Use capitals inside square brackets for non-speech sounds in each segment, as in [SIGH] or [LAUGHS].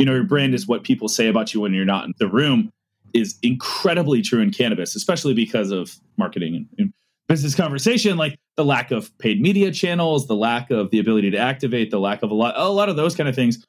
you know, your brand is what people say about you when you're not in the room is incredibly true in cannabis, especially because of marketing and, and business conversation, like the lack of paid media channels, the lack of the ability to activate, the lack of a lot, a lot of those kind of things.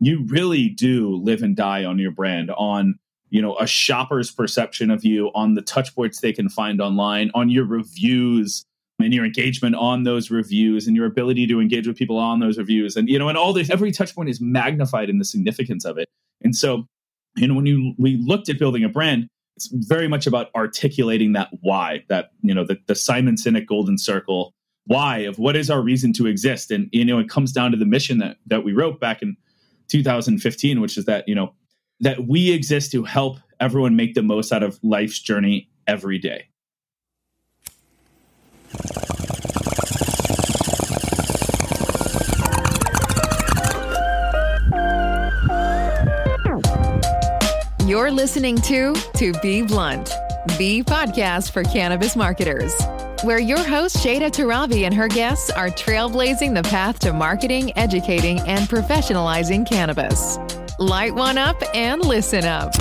You really do live and die on your brand, on you know a shopper's perception of you, on the touch points they can find online, on your reviews and your engagement on those reviews, and your ability to engage with people on those reviews, and you know, and all this. Every touch point is magnified in the significance of it, and so you know when you we looked at building a brand it's very much about articulating that why that you know the, the simon sinek golden circle why of what is our reason to exist. And you know it comes down to the mission that that we wrote back in 2015 which is that you know that we exist to help everyone make the most out of life's journey every day You're listening to To Be Blunt, the podcast for cannabis marketers, where your host Shayda Torabi and her guests are trailblazing the path to marketing, educating, and professionalizing cannabis. Light one up and listen up.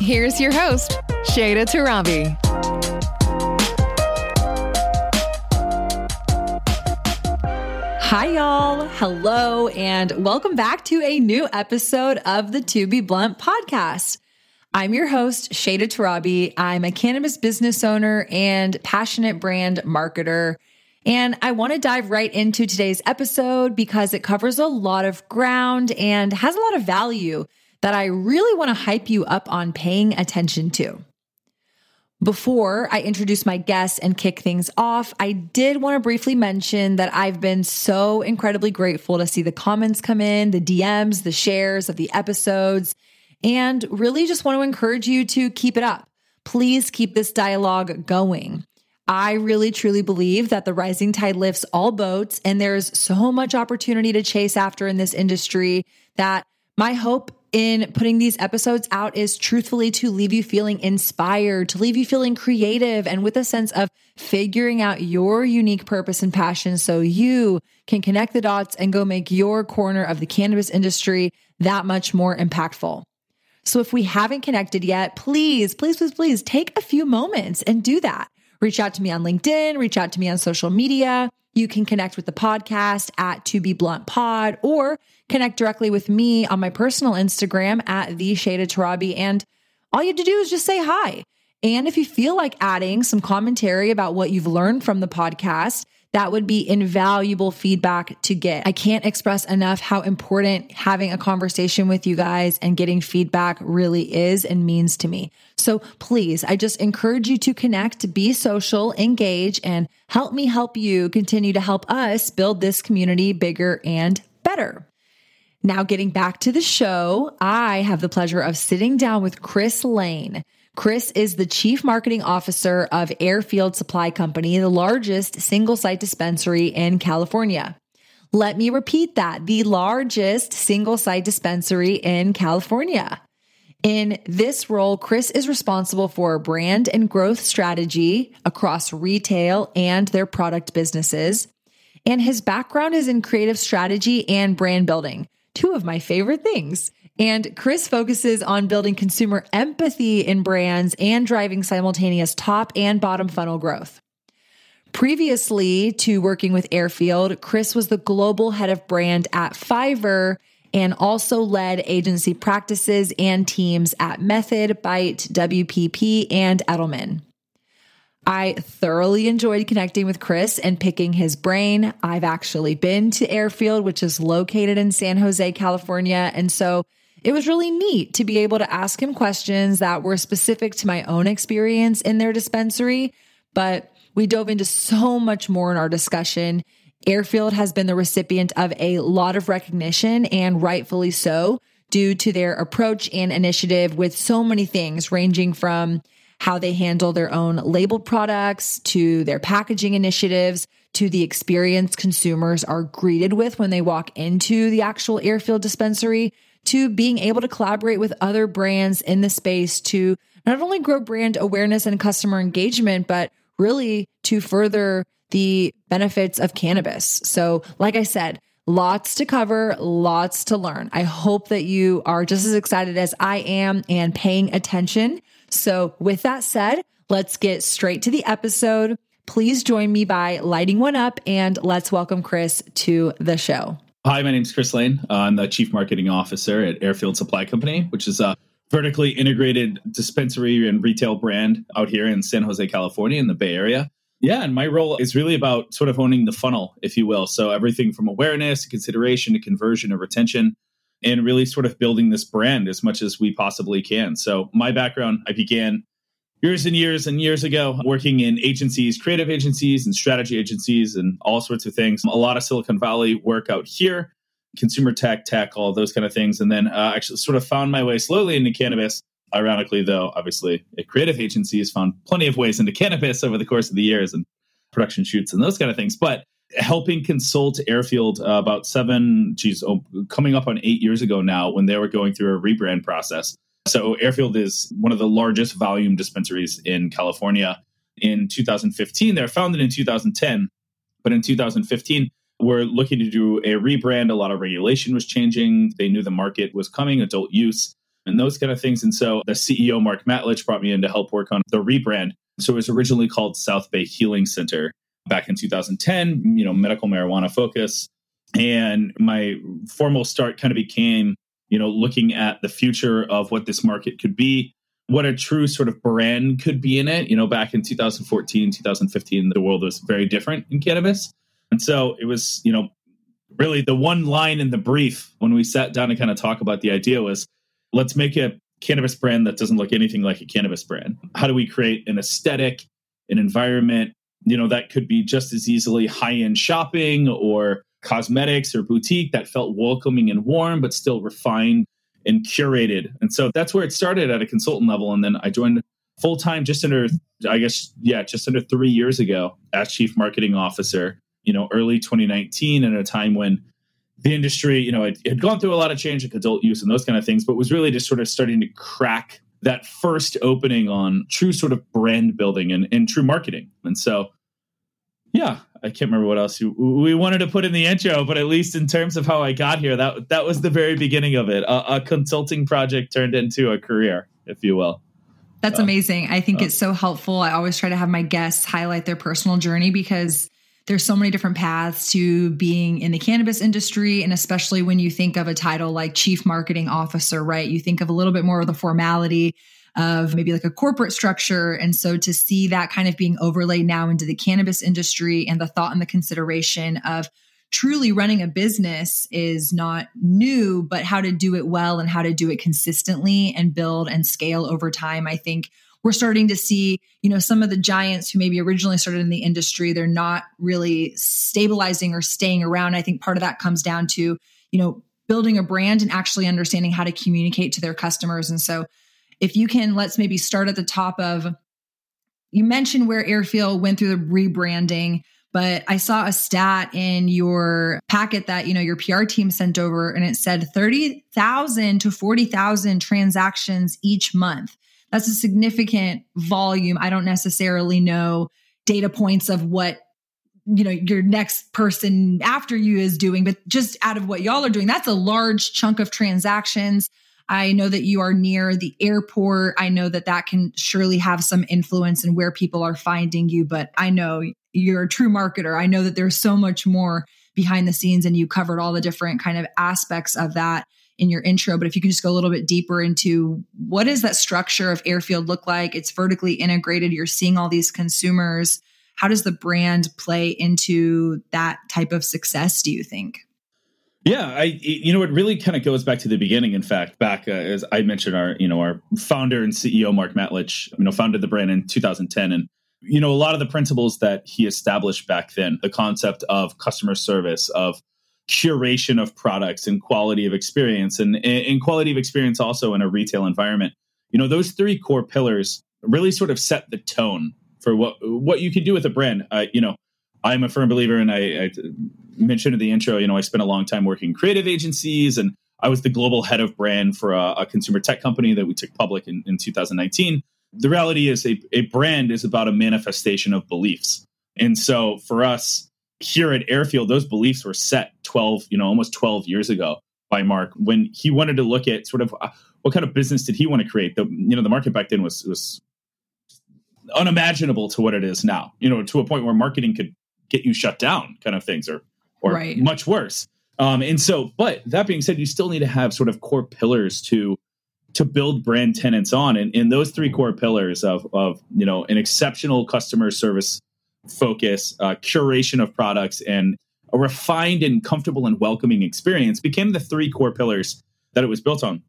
Here's your host, Shayda Torabi. Hi, y'all. Hello, and welcome back to a new episode of the To Be Blunt podcast. I'm your host, Shayda Torabi. I'm a cannabis business owner and passionate brand marketer. And I want to dive right into today's episode because it covers a lot of ground and has a lot of value that I really want to hype you up on paying attention to. Before I introduce my guests and kick things off, I did want to briefly mention that I've been so incredibly grateful to see the comments come in, the DMs, the shares of the episodes, and really just want to encourage you to keep it up. Please keep this dialogue going. I really truly believe that the rising tide lifts all boats, and there's so much opportunity to chase after in this industry that my hope in putting these episodes out is truthfully to leave you feeling inspired, to leave you feeling creative and with a sense of figuring out your unique purpose and passion so you can connect the dots and go make your corner of the cannabis industry that much more impactful. So if we haven't connected yet, please, please, please, please take a few moments and do that. Reach out to me on LinkedIn, reach out to me on social media. You can connect with the podcast at To Be Blunt Pod or connect directly with me on my personal Instagram at the Shayda Torabi. And all you have to do is just say hi. And if you feel like adding some commentary about what you've learned from the podcast, that would be invaluable feedback to get. I can't express enough how important having a conversation with you guys and getting feedback really is and means to me. So please, I just encourage you to connect, be social, engage, and help me help you continue to help us build this community bigger and better. Now, getting back to the show, I have the pleasure of sitting down with Chris Lane. Chris is the chief marketing officer of Airfield Supply Company, the largest single site dispensary in California. Let me repeat that the largest single site dispensary in California. In this role, Chris is responsible for brand and growth strategy across retail and their product businesses. And his background is in creative strategy and brand building, two of my favorite things. And Chris focuses on building consumer empathy in brands and driving simultaneous top and bottom funnel growth. Previously to working with Airfield, Chris was the global head of brand at Fiverr and also led agency practices and teams at Method, Byte, WPP, and Edelman. I thoroughly enjoyed connecting with Chris and picking his brain. I've actually been to Airfield, which is located in San Jose, California. And so it was really neat to be able to ask him questions that were specific to my own experience in their dispensary, but we dove into so much more in our discussion. Airfield has been the recipient of a lot of recognition, and rightfully so, due to their approach and initiative with so many things, ranging from how they handle their own labeled products to their packaging initiatives to the experience consumers are greeted with when they walk into the actual Airfield dispensary to being able to collaborate with other brands in the space to not only grow brand awareness and customer engagement, but really to further the benefits of cannabis. So, like I said, Lots to cover, lots to learn. I hope that you are just as excited as I am and paying attention. So, with that said, let's get straight to the episode. Please join me by lighting one up and let's welcome Chris to the show. Hi, my name is Chris Lane. Uh, I'm the Chief Marketing Officer at Airfield Supply Company, which is a vertically integrated dispensary and retail brand out here in San Jose, California, in the Bay Area. Yeah, and my role is really about sort of owning the funnel, if you will. So everything from awareness to consideration to conversion to retention, and really sort of building this brand as much as we possibly can. So my background, I began years and years and years ago working in agencies, creative agencies and strategy agencies and all sorts of things. A lot of Silicon Valley work out here, consumer tech, tech, all those kind of things. And then uh, actually sort of found my way slowly into cannabis Ironically, though, obviously, a creative agency has found plenty of ways into cannabis over the course of the years and production shoots and those kind of things. But helping consult Airfield uh, about seven, geez, oh, coming up on eight years ago now when they were going through a rebrand process. So Airfield is one of the largest volume dispensaries in California. In 2015, they were founded in 2010, but in 2015, we're looking to do a rebrand. A lot of regulation was changing. They knew the market was coming, adult use and those kind of things. And so the CEO, Mark Matlich, brought me in to help work on the rebrand. So it was originally called South Bay Healing Center back in 2010, you know, medical marijuana focus. And my formal start kind of became, you know, looking at the future of what this market could be, what a true sort of brand could be in it. You know, back in 2014, 2015, the world was very different in cannabis. And so it was, you know, really the one line in the brief when we sat down to kind of talk about the idea was let's make a cannabis brand that doesn't look anything like a cannabis brand. How do we create an aesthetic, an environment, you know, that could be just as easily high-end shopping or cosmetics or boutique that felt welcoming and warm, but still refined and curated. And so that's where it started at a consultant level. And then I joined full time just under, I guess, yeah, just under three years ago as chief marketing officer, you know, early 2019 at a time when the industry, you know, it, had gone through a lot of change like adult use and those kind of things, but was really just sort of starting to crack that first opening on true sort of brand building and, and true marketing. And so, yeah, I can't remember what else you, we wanted to put in the intro, but at least in terms of how I got here, that that was the very beginning of it. A, a consulting project turned into a career, if you will. That's uh, amazing. I think uh, it's so helpful. I always try to have my guests highlight their personal journey because there's so many different paths to being in the cannabis industry. And especially when you think of a title like chief marketing officer, right? You think of a little bit more of the formality of maybe like a corporate structure. And so to see that kind of being overlaid now into the cannabis industry and the thought and the consideration of truly running a business is not new, but how to do it well and how to do it consistently and build and scale over time, I think we're starting to see, you know, some of the giants who maybe originally started in the industry, they're not really stabilizing or staying around. I think part of that comes down to, you know, building a brand and actually understanding how to communicate to their customers. And so if you can, let's maybe start at the top of you mentioned where Airfield went through the rebranding, but I saw a stat in your packet that, you know, your PR team sent over and it said 30,000 to 40,000 transactions each month that's a significant volume. I don't necessarily know data points of what you know your next person after you is doing but just out of what y'all are doing that's a large chunk of transactions i know that you are near the airport i know that that can surely have some influence in where people are finding you but i know you're a true marketer i know that there's so much more behind the scenes and you covered all the different kind of aspects of that in your intro, but if you can just go a little bit deeper into what does that structure of Airfield look like? It's vertically integrated. You're seeing all these consumers. How does the brand play into that type of success, do you think? Yeah, I you know it really kind of goes back to the beginning. In fact, back uh, as I mentioned, our you know our founder and CEO Mark Matlich, you know, founded the brand in 2010, and you know a lot of the principles that he established back then, the concept of customer service, of curation of products and quality of experience and, and quality of experience also in a retail environment you know those three core pillars really sort of set the tone for what what you can do with a brand uh, you know i'm a firm believer and I, I mentioned in the intro you know i spent a long time working in creative agencies and i was the global head of brand for a, a consumer tech company that we took public in, in 2019 the reality is a, a brand is about a manifestation of beliefs and so for us here at Airfield, those beliefs were set 12, you know, almost 12 years ago by Mark when he wanted to look at sort of uh, what kind of business did he want to create. The you know the market back then was was unimaginable to what it is now. You know, to a point where marketing could get you shut down, kind of things, or or right. much worse. Um, and so, but that being said, you still need to have sort of core pillars to to build brand tenants on, and, and those three core pillars of of you know an exceptional customer service focus, uh, curation of products, and a refined and comfortable and welcoming experience became the three core pillars that it was built on.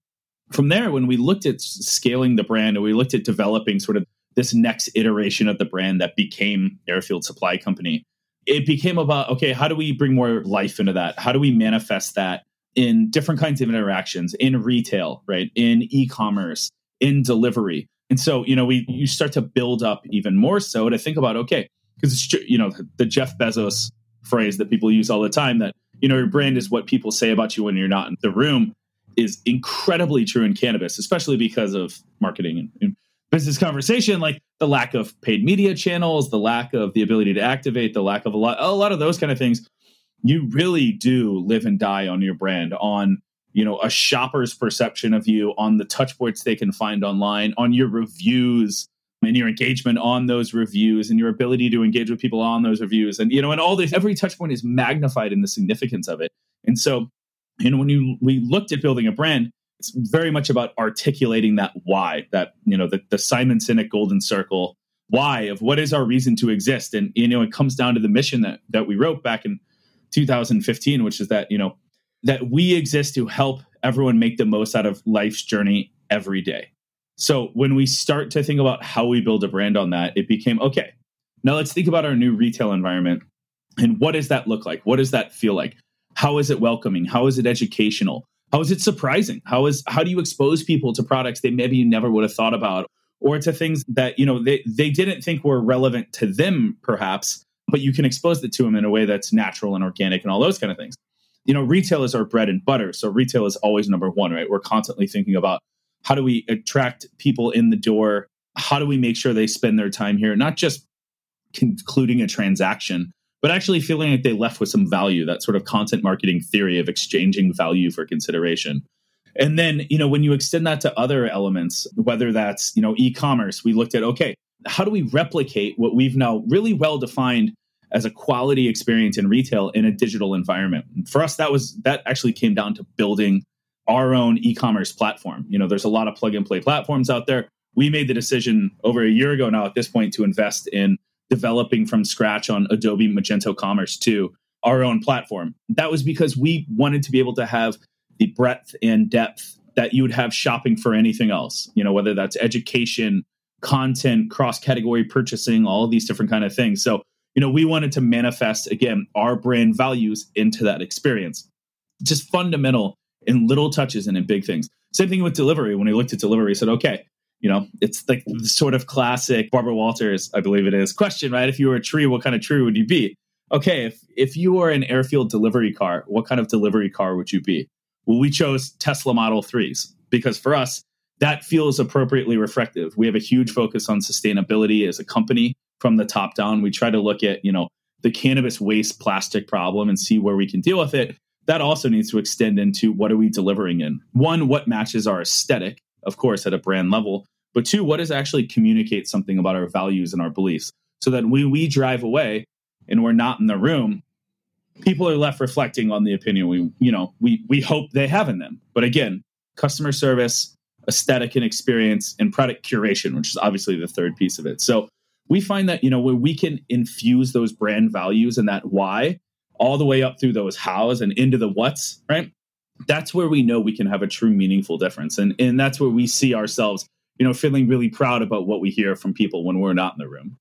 From there, when we looked at scaling the brand and we looked at developing sort of this next iteration of the brand that became Airfield Supply Company, it became about okay, how do we bring more life into that? How do we manifest that in different kinds of interactions in retail, right? In e-commerce, in delivery. And so, you know, we you start to build up even more so to think about okay, because it's you know the Jeff Bezos phrase that people use all the time that you know your brand is what people say about you when you're not in the room is incredibly true in cannabis, especially because of marketing and, and business conversation, like the lack of paid media channels, the lack of the ability to activate, the lack of a lot, a lot of those kind of things. You really do live and die on your brand, on you know a shopper's perception of you, on the touch points they can find online, on your reviews, and your engagement on those reviews and your ability to engage with people on those reviews and you know and all this every touch point is magnified in the significance of it and so you know when you we looked at building a brand it's very much about articulating that why that you know the, the simon sinek golden circle why of what is our reason to exist and you know it comes down to the mission that that we wrote back in 2015 which is that you know that we exist to help everyone make the most out of life's journey every day so when we start to think about how we build a brand on that, it became okay. Now let's think about our new retail environment and what does that look like? What does that feel like? How is it welcoming? How is it educational? How is it surprising? How is how do you expose people to products they maybe you never would have thought about or to things that you know they, they didn't think were relevant to them perhaps, but you can expose it to them in a way that's natural and organic and all those kind of things. You know, retail is our bread and butter. So retail is always number one, right? We're constantly thinking about how do we attract people in the door? How do we make sure they spend their time here, not just concluding a transaction, but actually feeling like they left with some value, that sort of content marketing theory of exchanging value for consideration. And then, you know, when you extend that to other elements, whether that's, you know, e-commerce, we looked at okay, how do we replicate what we've now really well defined as a quality experience in retail in a digital environment? For us, that was that actually came down to building our own e-commerce platform. You know, there's a lot of plug and play platforms out there. We made the decision over a year ago now at this point to invest in developing from scratch on Adobe Magento Commerce 2 our own platform. That was because we wanted to be able to have the breadth and depth that you would have shopping for anything else. You know, whether that's education, content, cross-category purchasing, all these different kind of things. So, you know, we wanted to manifest again our brand values into that experience. Just fundamental in little touches and in big things. Same thing with delivery. When we looked at delivery, he said, okay, you know, it's like the sort of classic Barbara Walters, I believe it is, question, right? If you were a tree, what kind of tree would you be? Okay, if if you were an airfield delivery car, what kind of delivery car would you be? Well, we chose Tesla Model 3s because for us, that feels appropriately reflective. We have a huge focus on sustainability as a company from the top down. We try to look at, you know, the cannabis waste plastic problem and see where we can deal with it that also needs to extend into what are we delivering in? One, what matches our aesthetic, of course, at a brand level, but two, what does actually communicate something about our values and our beliefs so that when we drive away and we're not in the room, people are left reflecting on the opinion we, you know, we, we hope they have in them. But again, customer service, aesthetic and experience, and product curation, which is obviously the third piece of it. So we find that, you know, where we can infuse those brand values and that why all the way up through those hows and into the what's, right? That's where we know we can have a true meaningful difference. And and that's where we see ourselves, you know, feeling really proud about what we hear from people when we're not in the room.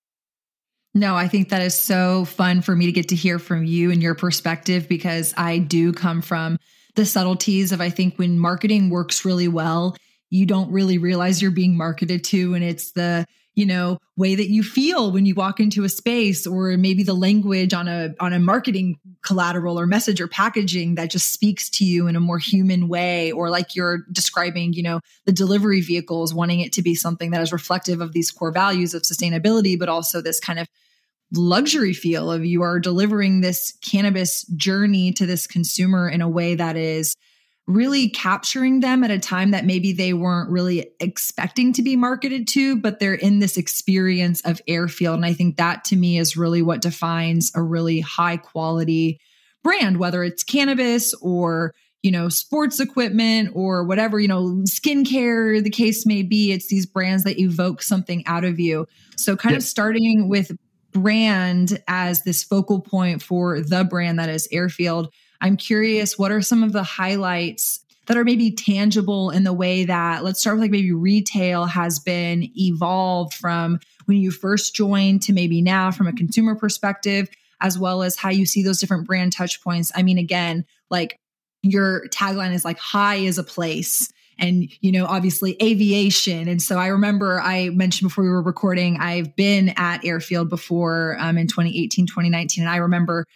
No, I think that is so fun for me to get to hear from you and your perspective because I do come from the subtleties of I think when marketing works really well, you don't really realize you're being marketed to and it's the you know way that you feel when you walk into a space or maybe the language on a on a marketing collateral or message or packaging that just speaks to you in a more human way or like you're describing you know the delivery vehicles wanting it to be something that is reflective of these core values of sustainability but also this kind of luxury feel of you are delivering this cannabis journey to this consumer in a way that is really capturing them at a time that maybe they weren't really expecting to be marketed to, but they're in this experience of airfield. And I think that to me is really what defines a really high quality brand, whether it's cannabis or you know, sports equipment or whatever, you know, skincare, the case may be. It's these brands that evoke something out of you. So, kind of starting with brand as this focal point for the brand that is Airfield. I'm curious, what are some of the highlights that are maybe tangible in the way that, let's start with like maybe retail has been evolved from when you first joined to maybe now from a consumer perspective, as well as how you see those different brand touch points. I mean, again, like your tagline is like high is a place and you know obviously aviation and so i remember i mentioned before we were recording i've been at airfield before um, in 2018 2019 and i remember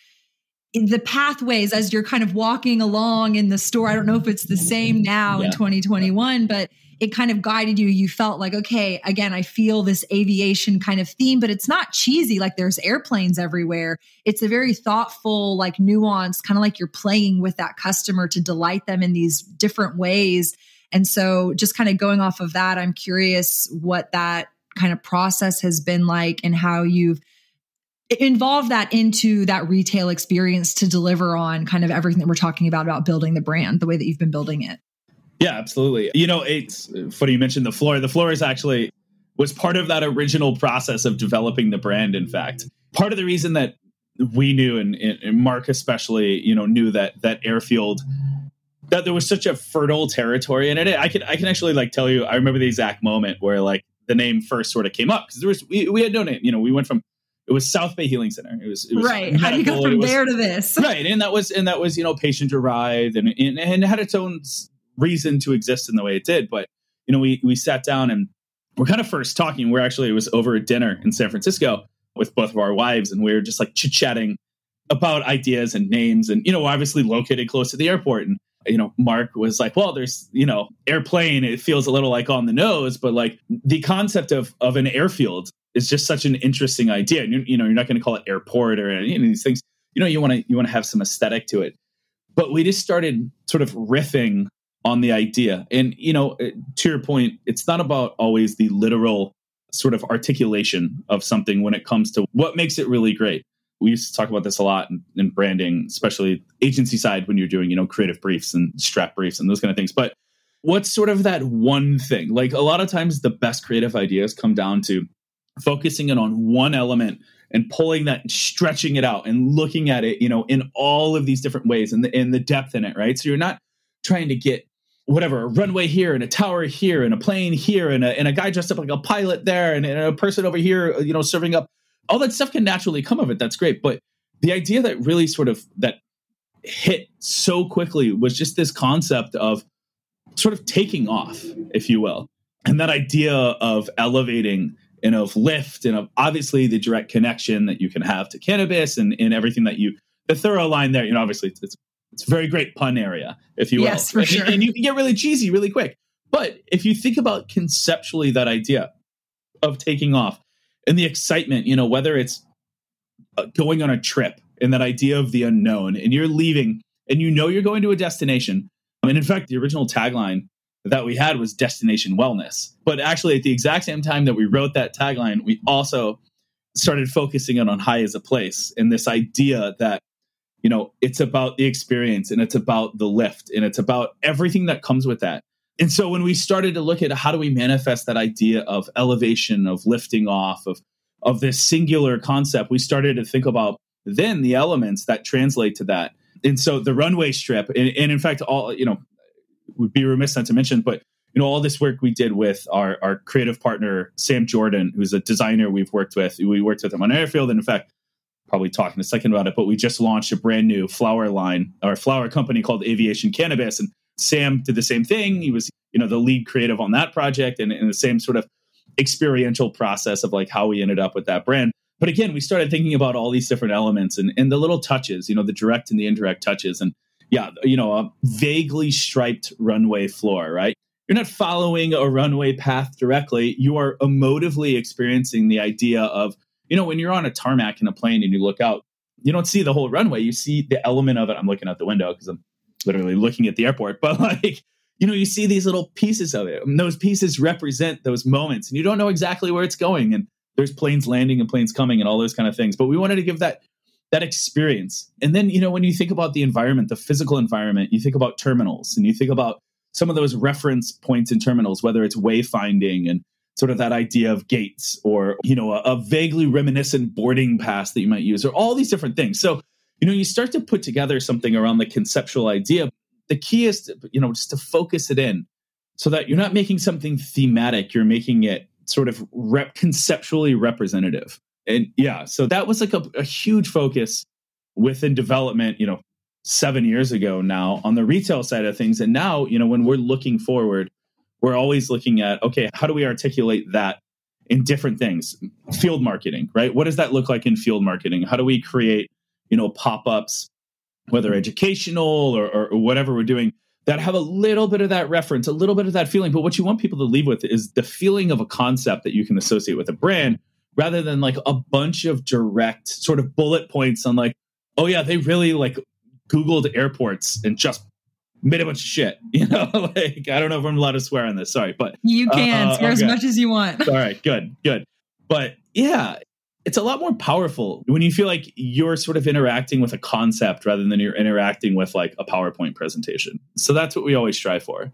the pathways as you're kind of walking along in the store i don't know if it's the same now yeah. in 2021 but it kind of guided you. You felt like, okay, again, I feel this aviation kind of theme, but it's not cheesy. Like there's airplanes everywhere. It's a very thoughtful, like nuance, kind of like you're playing with that customer to delight them in these different ways. And so just kind of going off of that, I'm curious what that kind of process has been like and how you've involved that into that retail experience to deliver on kind of everything that we're talking about about building the brand the way that you've been building it yeah, absolutely. You know, it's funny you mentioned the floor. The floor is actually was part of that original process of developing the brand. In fact, part of the reason that we knew and, and Mark especially, you know, knew that that airfield that there was such a fertile territory in it. I can I can actually like tell you. I remember the exact moment where like the name first sort of came up because there was we, we had no name. You know, we went from it was South Bay Healing Center. It was, it was right. Medical, How do you go from was, there to this? [LAUGHS] Right, and that was and that was you know patient derived and and, and had its own reason to exist in the way it did. But you know, we we sat down and we're kind of first talking. We're actually it was over at dinner in San Francisco with both of our wives, and we were just like chit chatting about ideas and names, and you know, obviously located close to the airport. And you know, Mark was like, "Well, there's you know, airplane. It feels a little like on the nose, but like the concept of of an airfield is just such an interesting idea. And, you know, you're not going to call it airport or any of these things. You know, you want to you want to have some aesthetic to it. But we just started sort of riffing on the idea. And, you know, uh, to your point, it's not about always the literal sort of articulation of something when it comes to what makes it really great. We used to talk about this a lot in, in branding, especially agency side when you're doing, you know, creative briefs and strap briefs and those kind of things. But what's sort of that one thing? Like a lot of times the best creative ideas come down to focusing it on one element and pulling that stretching it out and looking at it, you know, in all of these different ways and the, and the depth in it, right? So you're not trying to get whatever a runway here and a tower here and a plane here and a, and a guy dressed up like a pilot there and, and a person over here you know serving up. All that stuff can naturally come of it. That's great. But the idea that really sort of that hit so quickly was just this concept of sort of taking off if you will and that idea of elevating and of lift and of obviously the direct connection that you can have to cannabis and, and everything that you the thorough line there you know obviously it's, it's it's a very great pun area, if you will. Yes, for and, sure. And you can get really cheesy really quick. But if you think about conceptually that idea of taking off and the excitement, you know, whether it's uh, going on a trip and that idea of the unknown and you're leaving and you know you're going to a destination. I mean, in fact, the original tagline that we had was destination wellness. But actually, at the exact same time that we wrote that tagline, we also started focusing it on high as a place and this idea that you know it's about the experience and it's about the lift and it's about everything that comes with that and so when we started to look at how do we manifest that idea of elevation of lifting off of of this singular concept we started to think about then the elements that translate to that and so the runway strip and, and in fact all you know would be remiss not to mention but you know all this work we did with our, our creative partner sam jordan who's a designer we've worked with we worked with him on airfield and in fact probably talk in a second about it, but we just launched a brand new flower line or flower company called Aviation Cannabis. And Sam did the same thing. He was, you know, the lead creative on that project and in the same sort of experiential process of like how we ended up with that brand. But again, we started thinking about all these different elements and, and the little touches, you know, the direct and the indirect touches. And yeah, you know, a vaguely striped runway floor, right? You're not following a runway path directly. You are emotively experiencing the idea of you know, when you're on a tarmac in a plane and you look out, you don't see the whole runway. You see the element of it. I'm looking out the window because I'm literally looking at the airport, [LAUGHS] but like, you know, you see these little pieces of it. And those pieces represent those moments, and you don't know exactly where it's going. And there's planes landing and planes coming and all those kind of things. But we wanted to give that that experience. And then, you know, when you think about the environment, the physical environment, you think about terminals and you think about some of those reference points in terminals, whether it's wayfinding and sort of that idea of gates or, you know, a, a vaguely reminiscent boarding pass that you might use or all these different things. So, you know, you start to put together something around the conceptual idea. The key is, to, you know, just to focus it in so that you're not making something thematic, you're making it sort of rep- conceptually representative. And yeah, so that was like a, a huge focus within development, you know, seven years ago now on the retail side of things. And now, you know, when we're looking forward, we're always looking at, okay, how do we articulate that in different things? Field marketing, right? What does that look like in field marketing? How do we create, you know, pop ups, whether educational or, or, or whatever we're doing? that have a little bit of that reference, a little bit of that feeling. But what you want people to leave with is the feeling of a concept that you can associate with a brand rather than like a bunch of direct sort of bullet points on like, oh yeah, they really like Googled airports and just made a bunch of shit. [LAUGHS] You know, [LAUGHS] like I don't know if I'm allowed to swear on this. Sorry, but you can uh, swear okay. as much as you want. All right, good, good. But yeah, it's a lot more powerful when you feel like you're sort of interacting with a concept rather than you're interacting with like a PowerPoint presentation. So that's what we always strive for.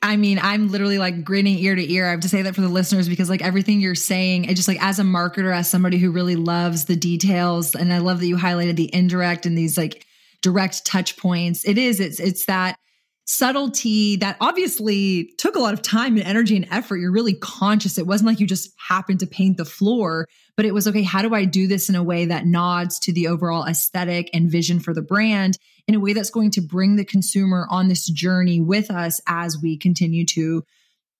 I mean, I'm literally like grinning ear to ear. I have to say that for the listeners because like everything you're saying, it just like as a marketer, as somebody who really loves the details, and I love that you highlighted the indirect and these like direct touch points. It is, it's it's that subtlety that obviously took a lot of time and energy and effort. You're really conscious. It wasn't like you just happened to paint the floor, but it was okay, how do I do this in a way that nods to the overall aesthetic and vision for the brand? In a way that's going to bring the consumer on this journey with us as we continue to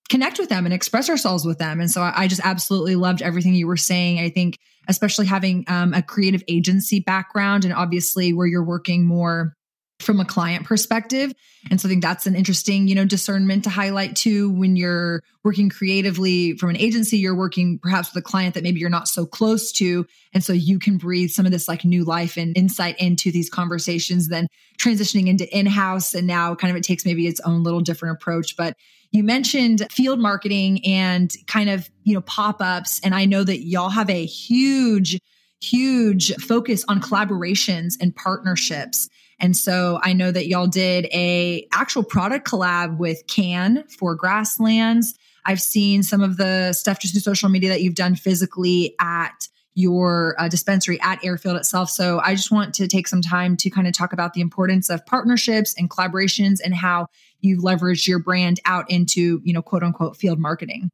connect with them and express ourselves with them. And so I, just absolutely loved everything you were saying. I think, especially having um, a creative agency background and obviously where you're working more from a client perspective. And so I think that's an interesting, you know, discernment to highlight too when you're working creatively from an agency, you're working perhaps with a client that maybe you're not so close to. And so you can breathe some of this like new life and insight into these conversations, then transitioning into in-house. And now kind of it takes maybe its own little different approach. But you mentioned field marketing and kind of, you know, pop-ups. And I know that y'all have a huge, huge focus on collaborations and partnerships. And so I know that y'all did a actual product collab with Cann for Grasslands. I've seen some of the stuff just through social media that you've done physically at your uh, dispensary at Airfield itself. So I just want to take some time to kind of talk about the importance of partnerships and collaborations and how you leverage your brand out into, you know, quote unquote field marketing.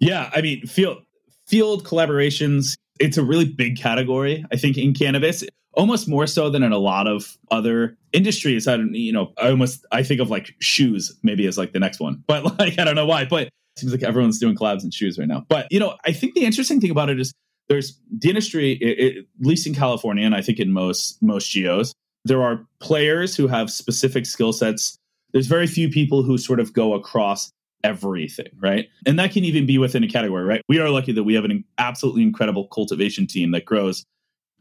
Yeah, I mean, field field collaborations, it's a really big category, I think, in cannabis almost more so than in a lot of other industries. I don't, you know, I almost I think of like shoes maybe as like the next one, but [LAUGHS] like I don't know why, but it seems like everyone's doing collabs and shoes right now. But you know, I think the interesting thing about it is there's the industry, it, it, at least in California, and I think in most most geos, there are players who have specific skill sets. There's very few people who sort of go across everything, right? And that can even be within a category, right? We are lucky that we have an absolutely incredible cultivation team that grows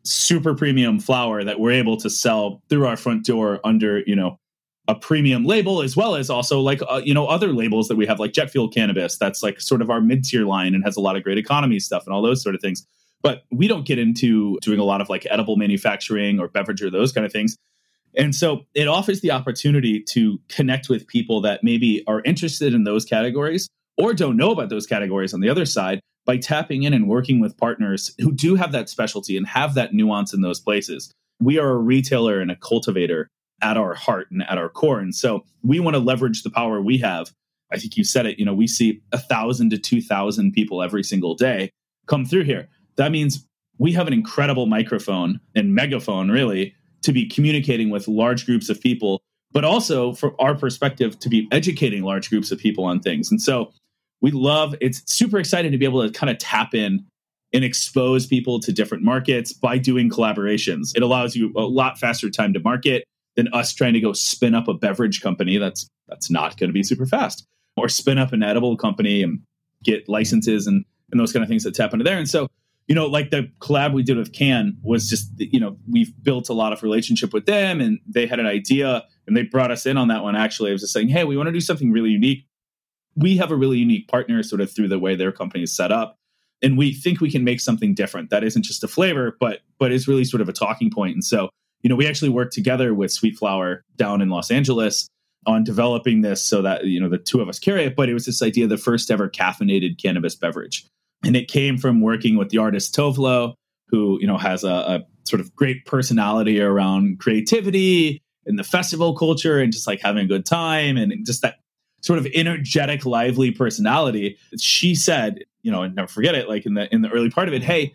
super premium flower that we're able to sell through our front door under, you know, a premium label as well as also like uh, you know other labels that we have like jet fuel cannabis that's like sort of our mid-tier line and has a lot of great economy stuff and all those sort of things but we don't get into doing a lot of like edible manufacturing or beverage or those kind of things and so it offers the opportunity to connect with people that maybe are interested in those categories or don't know about those categories on the other side by tapping in and working with partners who do have that specialty and have that nuance in those places. We are a retailer and a cultivator at our heart and at our core. And so we want to leverage the power we have. I think you said it, you know, we see a thousand to 2,000 people every single day come through here. That means we have an incredible microphone and megaphone, really, to be communicating with large groups of people, but also from our perspective, to be educating large groups of people on things. And so we love it's super exciting to be able to kind of tap in and expose people to different markets by doing collaborations. It allows you a lot faster time to market than us trying to go spin up a beverage company that's that's not going to be super fast or spin up an edible company and get licenses and and those kind of things that tap into there. And so, you know, like the collab we did with Cann was just, you know, we've built a lot of relationship with them and they had an idea and they brought us in on that one. Actually, I was just saying, hey, we want to do something really unique. We have a really unique partner sort of through the way their company is set up. And we think we can make something different that isn't just a flavor, but but is really sort of a talking point. And so, you know, we actually worked together with Sweet Flower down in Los Angeles on developing this so that you know the two of us carry it. But it was this idea the first ever caffeinated cannabis beverage and it came from working with the artist Tove Lo, who you know has a, a sort of great personality around creativity and the festival culture and just like having a good time and just that sort of energetic, lively personality. She said, you know, and never forget it, like in the in the early part of it, hey,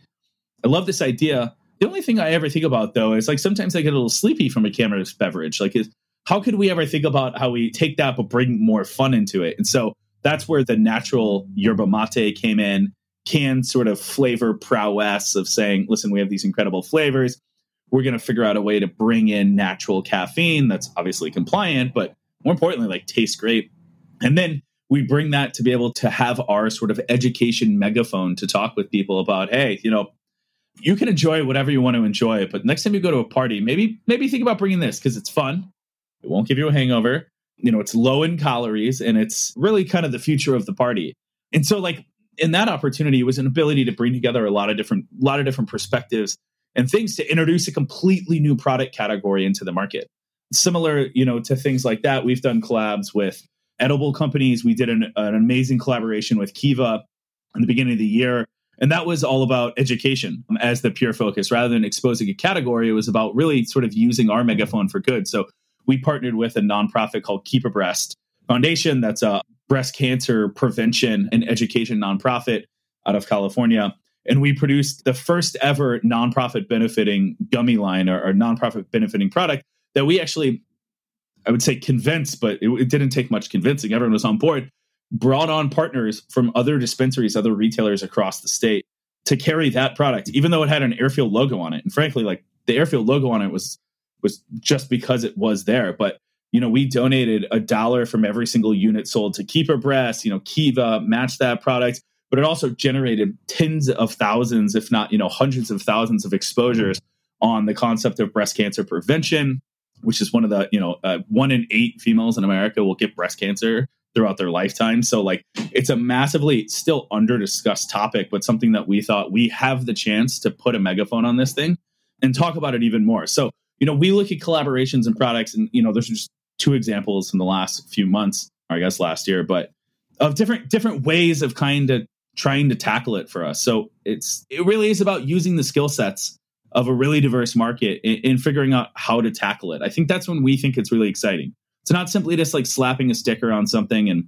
I love this idea. The only thing I ever think about though is like sometimes I get a little sleepy from a cannabis beverage. Like, is how could we ever think about how we take that but bring more fun into it? And so that's where the natural yerba mate came in can sort of flavor prowess of saying, listen, we have these incredible flavors. We're going to figure out a way to bring in natural caffeine that's obviously compliant, but more importantly, like tastes great. And then we bring that to be able to have our sort of education megaphone to talk with people about, hey, you know, you can enjoy whatever you want to enjoy, but next time you go to a party, maybe maybe think about bringing this because it's fun. It won't give you a hangover. You know, it's low in calories and it's really kind of the future of the party. And so like in that opportunity was an ability to bring together a lot of different a lot of different perspectives and things to introduce a completely new product category into the market. Similar you know to things like that we've done collabs with edible companies. We did an, an amazing collaboration with kiva in the beginning of the year and that was all about education um, as the pure focus. Rather than exposing a category it was about really sort of using our megaphone for good. So we partnered with a nonprofit called Keep a Breast foundation. That's a breast cancer prevention and education nonprofit out of California. And we produced the first ever nonprofit benefiting gummy line or, or nonprofit benefiting product that we actually, I would say, convinced, but it, it didn't take much convincing. Everyone was on board. Brought on partners from other dispensaries, other retailers across the state to carry that product, even though it had an airfield logo on it. And frankly, like the airfield logo on it was was just because it was there. But you know, we donated a dollar from every single unit sold to Keep a Breast, you know, Kiva matched that product, but it also generated tens of thousands, if not, you know, hundreds of thousands of exposures on the concept of breast cancer prevention, which is one of the, you know, uh, one in eight females in America will get breast cancer throughout their lifetime. So, like, it's a massively still under discussed topic, but something that we thought we have the chance to put a megaphone on this thing and talk about it even more. So, you know, we look at collaborations and products, and, you know, there's just two examples in the last few months, or I guess last year, but of different different ways of kind of trying to tackle it for us. So it's it really is about using the skill sets of a really diverse market in, in, figuring out how to tackle it. I think that's when we think it's really exciting. It's not simply just like slapping a sticker on something and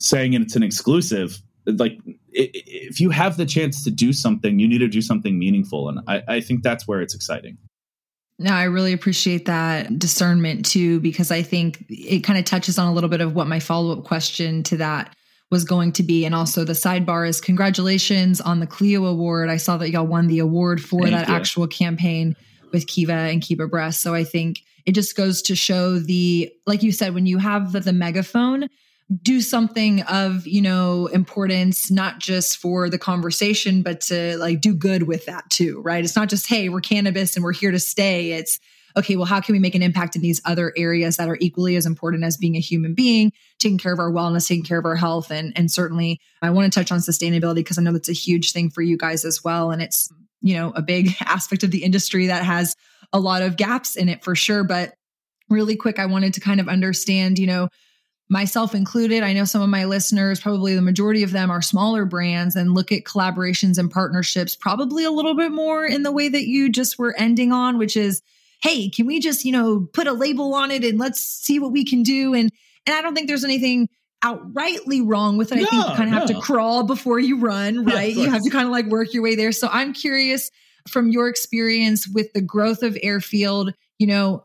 saying it's an exclusive. Like if you have the chance to do something, you need to do something meaningful, and I, I think that's where it's exciting. No, I really appreciate that discernment too, because I think it kind of touches on a little bit of what my follow up question to that was going to be. And also the sidebar is congratulations on the Clio Award. I saw that y'all won the award for Thank that you. actual campaign with Kiva and Keep a Breast. So I think it just goes to show the, like you said, when you have the, the megaphone, do something of you know importance not just for the conversation but to like do good with that too right? It's not just hey we're cannabis and we're here to stay. It's okay well how can we make an impact in these other areas that are equally as important as being a human being taking care of our wellness taking care of our health? And and certainly i want to touch on sustainability because i know that's a huge thing for you guys as well and it's you know a big [LAUGHS] aspect of the industry that has a lot of gaps in it for sure. But really quick i wanted to kind of understand you know myself included. I know some of my listeners, probably the majority of them are smaller brands and look at collaborations and partnerships probably a little bit more in the way that you just were ending on, which is, hey, can we just, you know, put a label on it and let's see what we can do? And and I don't think there's anything outrightly wrong with it. No, I think you kind of no. have to crawl before you run, right? Yeah, you have to kind of like work your way there. So I'm curious from your experience with the growth of Airfield, you know,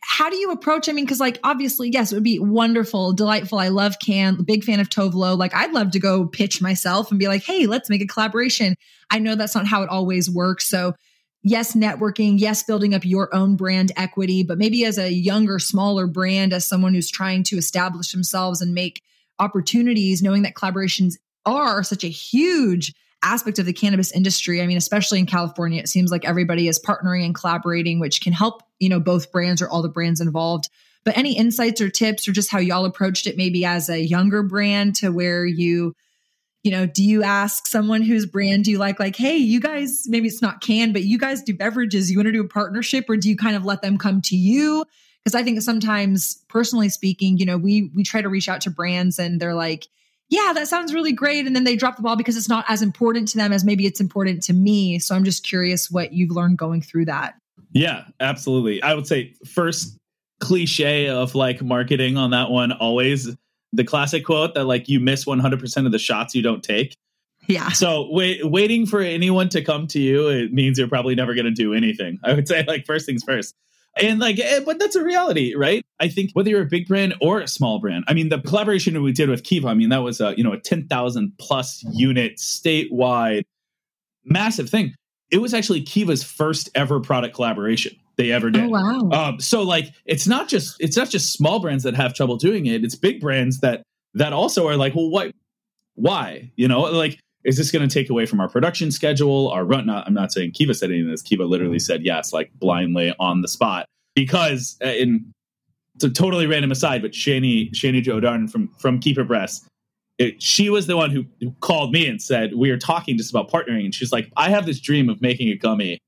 how do you approach? I mean, because like obviously, yes, it would be wonderful, delightful. I love Cann, big fan of Tove Lo. Like I'd love to go pitch myself and be like, hey, let's make a collaboration. I know that's not how it always works. So yes, networking, yes, building up your own brand equity, but maybe as a younger, smaller brand, as someone who's trying to establish themselves and make opportunities, knowing that collaborations are such a huge aspect of the cannabis industry. I mean, especially in California, it seems like everybody is partnering and collaborating, which can help, you know, both brands or all the brands involved. But any insights or tips or just how y'all approached it maybe as a younger brand to where you you know, do you ask someone whose brand do you like, like, hey, you guys, maybe it's not can, but you guys do beverages, you want to do a partnership, or do you kind of let them come to you? Because I think sometimes, personally speaking, you know, we we try to reach out to brands and they're like, yeah, that sounds really great. And then they drop the ball because it's not as important to them as maybe it's important to me. So I'm just curious what you've learned going through that. Yeah, absolutely. I would say first cliche of like marketing on that one always the classic quote that like you miss 100% of the shots you don't take. Yeah. So wait, waiting for anyone to come to you, it means you're probably never going to do anything. I would say like first things first. And like, eh, but that's a reality, right? I think whether you're a big brand or a small brand, I mean, the collaboration that we did with Kiva, I mean, that was a, you know, a 10,000 plus unit statewide massive thing. It was actually Kiva's first ever product collaboration they ever did. Oh, wow. Um, so like it's not just it's not just small brands that have trouble doing it. It's big brands that that also are like, well, what why? You know, like is this going to take away from our production schedule? Our run? Not, I'm not saying Kiva said anything. This Kiva literally said yes, like blindly on the spot, because uh, in it's a totally random aside, but Shani Shaney jo Darden from from Keep a Breast, it, she was the one who, who called me and said we are talking just about partnering, and she's like, I have this dream of making a gummy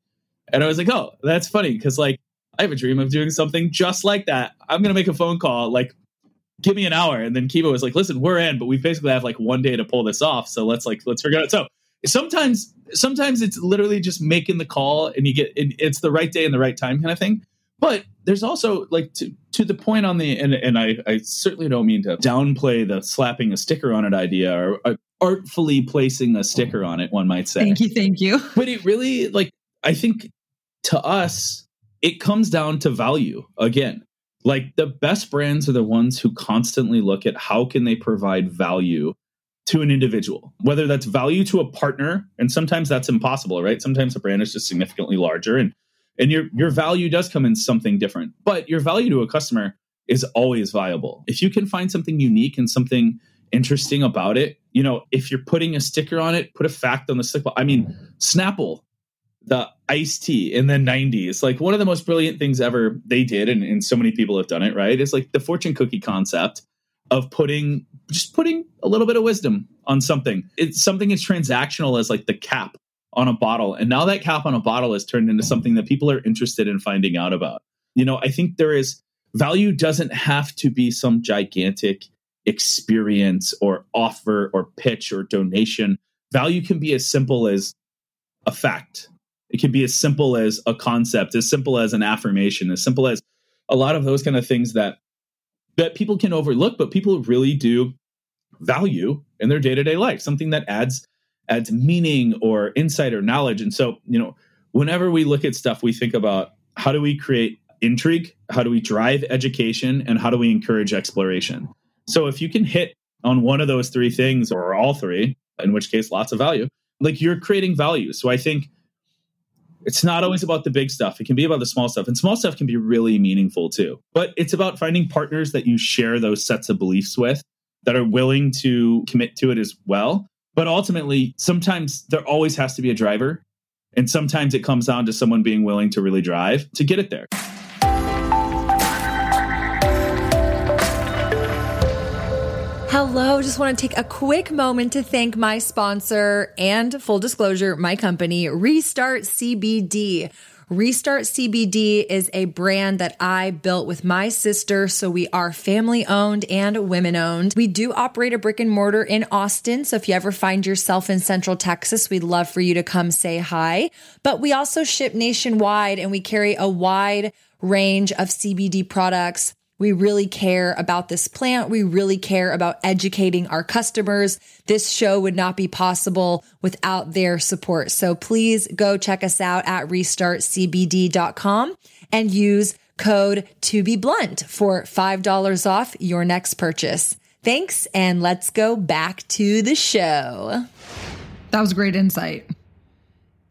and I was like, oh, that's funny because like I have a dream of doing something just like that. I'm gonna make a phone call, like give me an hour. And then Kiva was like, listen, we're in, but we basically have like one day to pull this off. So let's like let's figure it out. So sometimes sometimes it's literally just making the call and you get it's the right day and the right time kind of thing. But there's also like to to the point on the and and I, I certainly don't mean to downplay the slapping a sticker on it idea or, or artfully placing a sticker on it, one might say. Thank you, thank you. [LAUGHS] But it really like I think to us, it comes down to value again. Like the best brands are the ones who constantly look at how can they provide value to an individual, whether that's value to a partner, and sometimes that's impossible, right? Sometimes a brand is just significantly larger and and your your value does come in something different. But your value to a customer is always viable. If you can find something unique and something interesting about it, you know, if you're putting a sticker on it, put a fact on the sticker. I mean, Snapple the iced tea in the 90s like one of the most brilliant things ever they did and, and so many people have done it right? Is like the fortune cookie concept of putting just putting a little bit of wisdom on something. It's something as transactional as like the cap on a bottle and now that cap on a bottle has turned into something that people are interested in finding out about. You know i think there is value doesn't have to be some gigantic experience or offer or pitch or donation. Value can be as simple as a fact it can be as simple as a concept, as simple as an affirmation, as simple as a lot of those kind of things that that people can overlook, but people really do value in their day-to-day life, something that adds adds meaning or insight or knowledge. And so, you know, whenever we look at stuff, we think about how do we create intrigue, how do we drive education, and how do we encourage exploration. So if you can hit on one of those three things or all three, in which case lots of value, like you're creating value. So I think it's not always about the big stuff. It can be about the small stuff. And small stuff can be really meaningful too. But it's about finding partners that you share those sets of beliefs with that are willing to commit to it as well. But ultimately, sometimes there always has to be a driver. And sometimes it comes down to someone being willing to really drive to get it there. Hello, just want to take a quick moment to thank my sponsor and full disclosure, my company, Restart CBD. Restart CBD is a brand that I built with my sister. So we are family owned and women owned. We do operate a brick and mortar in Austin. So if you ever find yourself in Central Texas, we'd love for you to come say hi. But we also ship nationwide and we carry a wide range of CBD products we really care about this plant. We really care about educating our customers. This show would not be possible without their support. So please go check us out at restartcbd.com and use code to be blunt for $5 off your next purchase. Thanks. And let's go back to the show. That was great insight.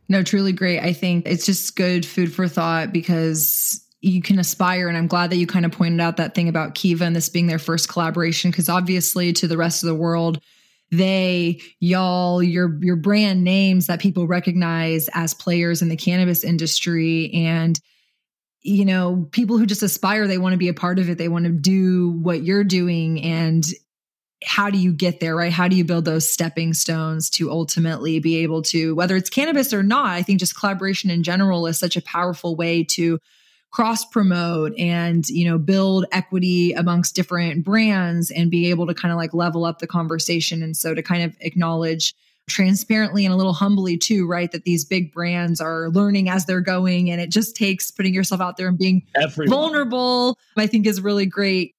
No, truly great. I think it's just good food for thought because you can aspire. And I'm glad that you kind of pointed out that thing about Kiva and this being their first collaboration, because obviously to the rest of the world, they, y'all, your your brand names that people recognize as players in the cannabis industry and you know, people who just aspire, they want to be a part of it. They want to do what you're doing and how do you get there, right? How do you build those stepping stones to ultimately be able to, whether it's cannabis or not? I think just collaboration in general is such a powerful way to cross promote and you know build equity amongst different brands and be able to kind of like level up the conversation. And so to kind of acknowledge transparently and a little humbly too right that these big brands are learning as they're going and it just takes putting yourself out there and being Everyone. vulnerable i think is really great.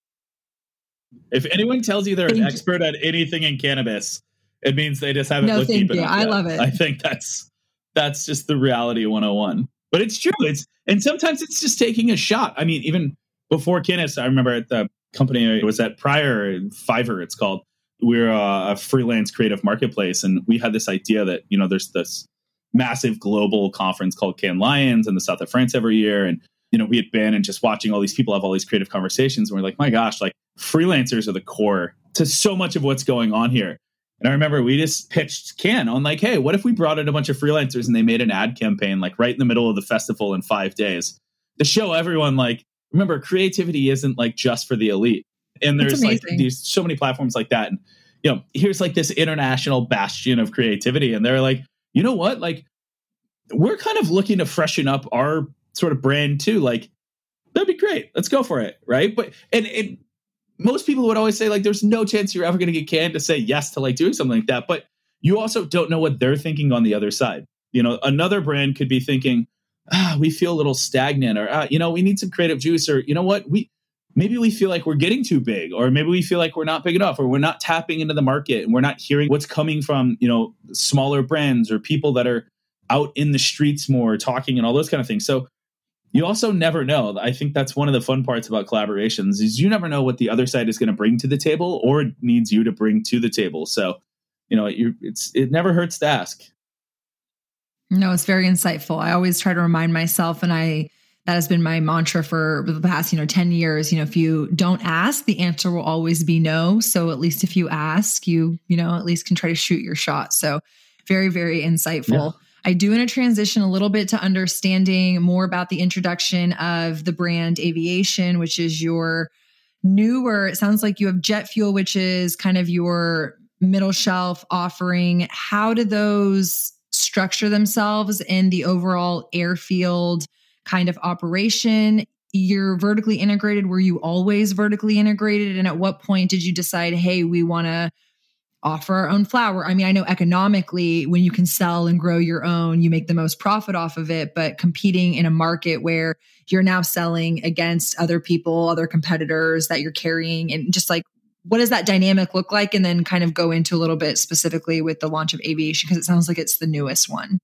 If anyone tells you they're an expert at anything in cannabis it means they just haven't no, looked deep enough i love it. I think that's that's just the reality 101 but it's true. It's and sometimes it's just taking a shot. I mean, even before Kinnis, I remember at the company it was at prior Fiverr. It's called. We're a, a freelance creative marketplace, and we had this idea that you know there's this massive global conference called Cannes Lions in the south of France every year, and you know we had been and just watching all these people have all these creative conversations, and we're like, my gosh, like freelancers are the core to so much of what's going on here. And I remember we just pitched Cannes on like, hey, what if we brought in a bunch of freelancers and they made an ad campaign like right in the middle of the festival in five days to show everyone like, remember, creativity isn't like just for the elite. And there's like these so many platforms like that. And you know, here's like this international bastion of creativity. And they're like, you know what? Like, we're kind of looking to freshen up our sort of brand too. Like, that'd be great. Let's go for it. Right. But and it most people would always say like there's no chance you're ever going to get Cannes to say yes to like doing something like that but you also don't know what they're thinking on the other side. You know another brand could be thinking ah we feel a little stagnant or ah, you know we need some creative juice or you know what? We maybe we feel like we're getting too big or maybe we feel like we're not big enough or we're not tapping into the market and we're not hearing what's coming from you know smaller brands or people that are out in the streets more talking and all those kind of things. So you also never know. I think that's one of the fun parts about collaborations is you never know what the other side is going to bring to the table or needs you to bring to the table. So, you know, it's it never hurts to ask. No, it's very insightful. I always try to remind myself, and I that has been my mantra for the past, you know, 10 years. You know, if you don't ask, the answer will always be no. So at least if you ask, you, you know, at least can try to shoot your shot. So very, very insightful. Yeah. I do want to transition a little bit to understanding more about the introduction of the brand Aviation, which is your newer, it sounds like you have jet fuel, which is kind of your middle shelf offering. How do those structure themselves in the overall airfield kind of operation? You're vertically integrated. Were you always vertically integrated? And at what point did you decide, hey, we want to offer our own flour. I mean, I know economically, when you can sell and grow your own, you make the most profit off of it. But competing in a market where you're now selling against other people, other competitors that you're carrying, and just like, what does that dynamic look like? And then kind of go into a little bit specifically with the launch of aviation, because it sounds like it's the newest one.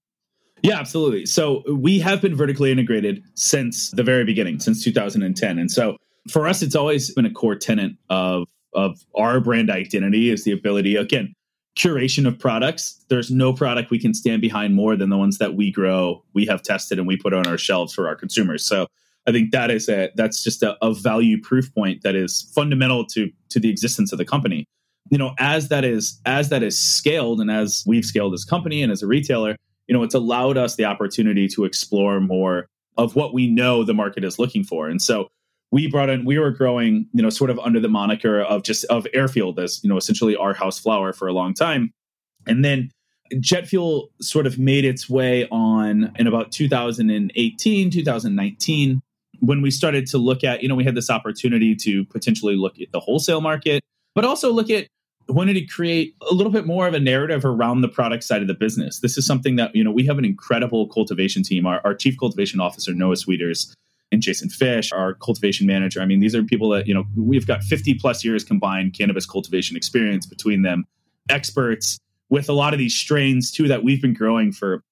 Yeah, absolutely. So we have been vertically integrated since the very beginning, since 2010. And so for us, it's always been a core tenet of of our brand identity is the ability again curation of products. There's no product we can stand behind more than the ones that we grow we have tested and we put on our shelves for our consumers. So i think that is a that's just a, a value proof point that is fundamental to to the existence of the company. You know as that is as that is scaled and as we've scaled as company and as a retailer you know it's allowed us the opportunity to explore more of what we know the market is looking for. And so we brought in we were growing you know sort of under the moniker of just of airfield as you know essentially our house flower for a long time. And then jet fuel sort of made its way on in about 2018 2019 when we started to look at you know we had this opportunity to potentially look at the wholesale market but also look at wanted to create a little bit more of a narrative around the product side of the business. This is something that you know we have an incredible cultivation team. Our, our chief cultivation officer noah sweeters and Jason Fish, our cultivation manager. I mean, these are people that, you know, we've got 50 plus years combined cannabis cultivation experience between them, experts with a lot of these strains too that we've been growing for,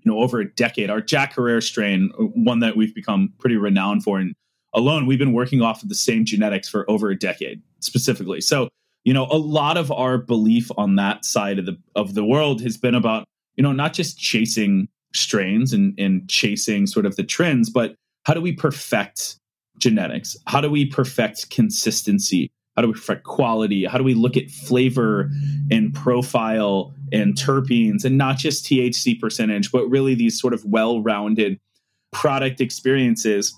you know, over a decade. Our Jack Herer strain, uh, one that we've become pretty renowned for, and alone we've been working off of the same genetics for over a decade specifically. So, you know, a lot of our belief on that side of the of the world has been about, you know, not just chasing strains and, and chasing sort of the trends, but how do we perfect genetics? How do we perfect consistency How do we perfect quality? How do we look at flavor and profile and terpenes and not just THC percentage, but really these sort of well rounded product experiences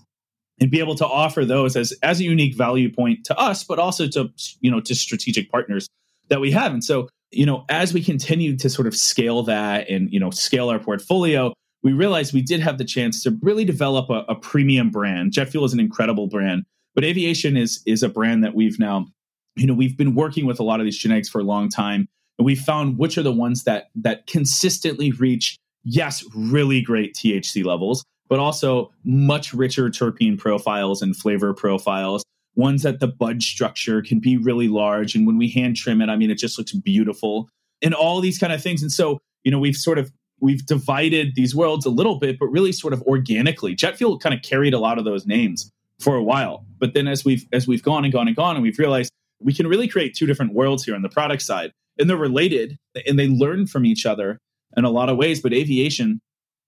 and be able to offer those as, as a unique value point to us, but also to, you know, to strategic partners that we have. And so, you know, as we continue to sort of scale that and, you know, scale our portfolio, we realized we did have the chance to really develop a, a premium brand. Jet Fuel is an incredible brand, but aviation is is a brand that we've now, you know, we've been working with a lot of these genetics for a long time, and we found which are the ones that that consistently reach yes, really great THC levels, but also much richer terpene profiles and flavor profiles. Ones that the bud structure can be really large, and when we hand trim it, I mean, it just looks beautiful, and all these kind of things. And so, you know, we've sort of we've divided these worlds a little bit, but really sort of organically. Jet fuel kind of carried a lot of those names for a while, but then as we've as we've gone and gone and gone, and we've realized we can really create two different worlds here on the product side, and they're related and they learn from each other in a lot of ways. But aviation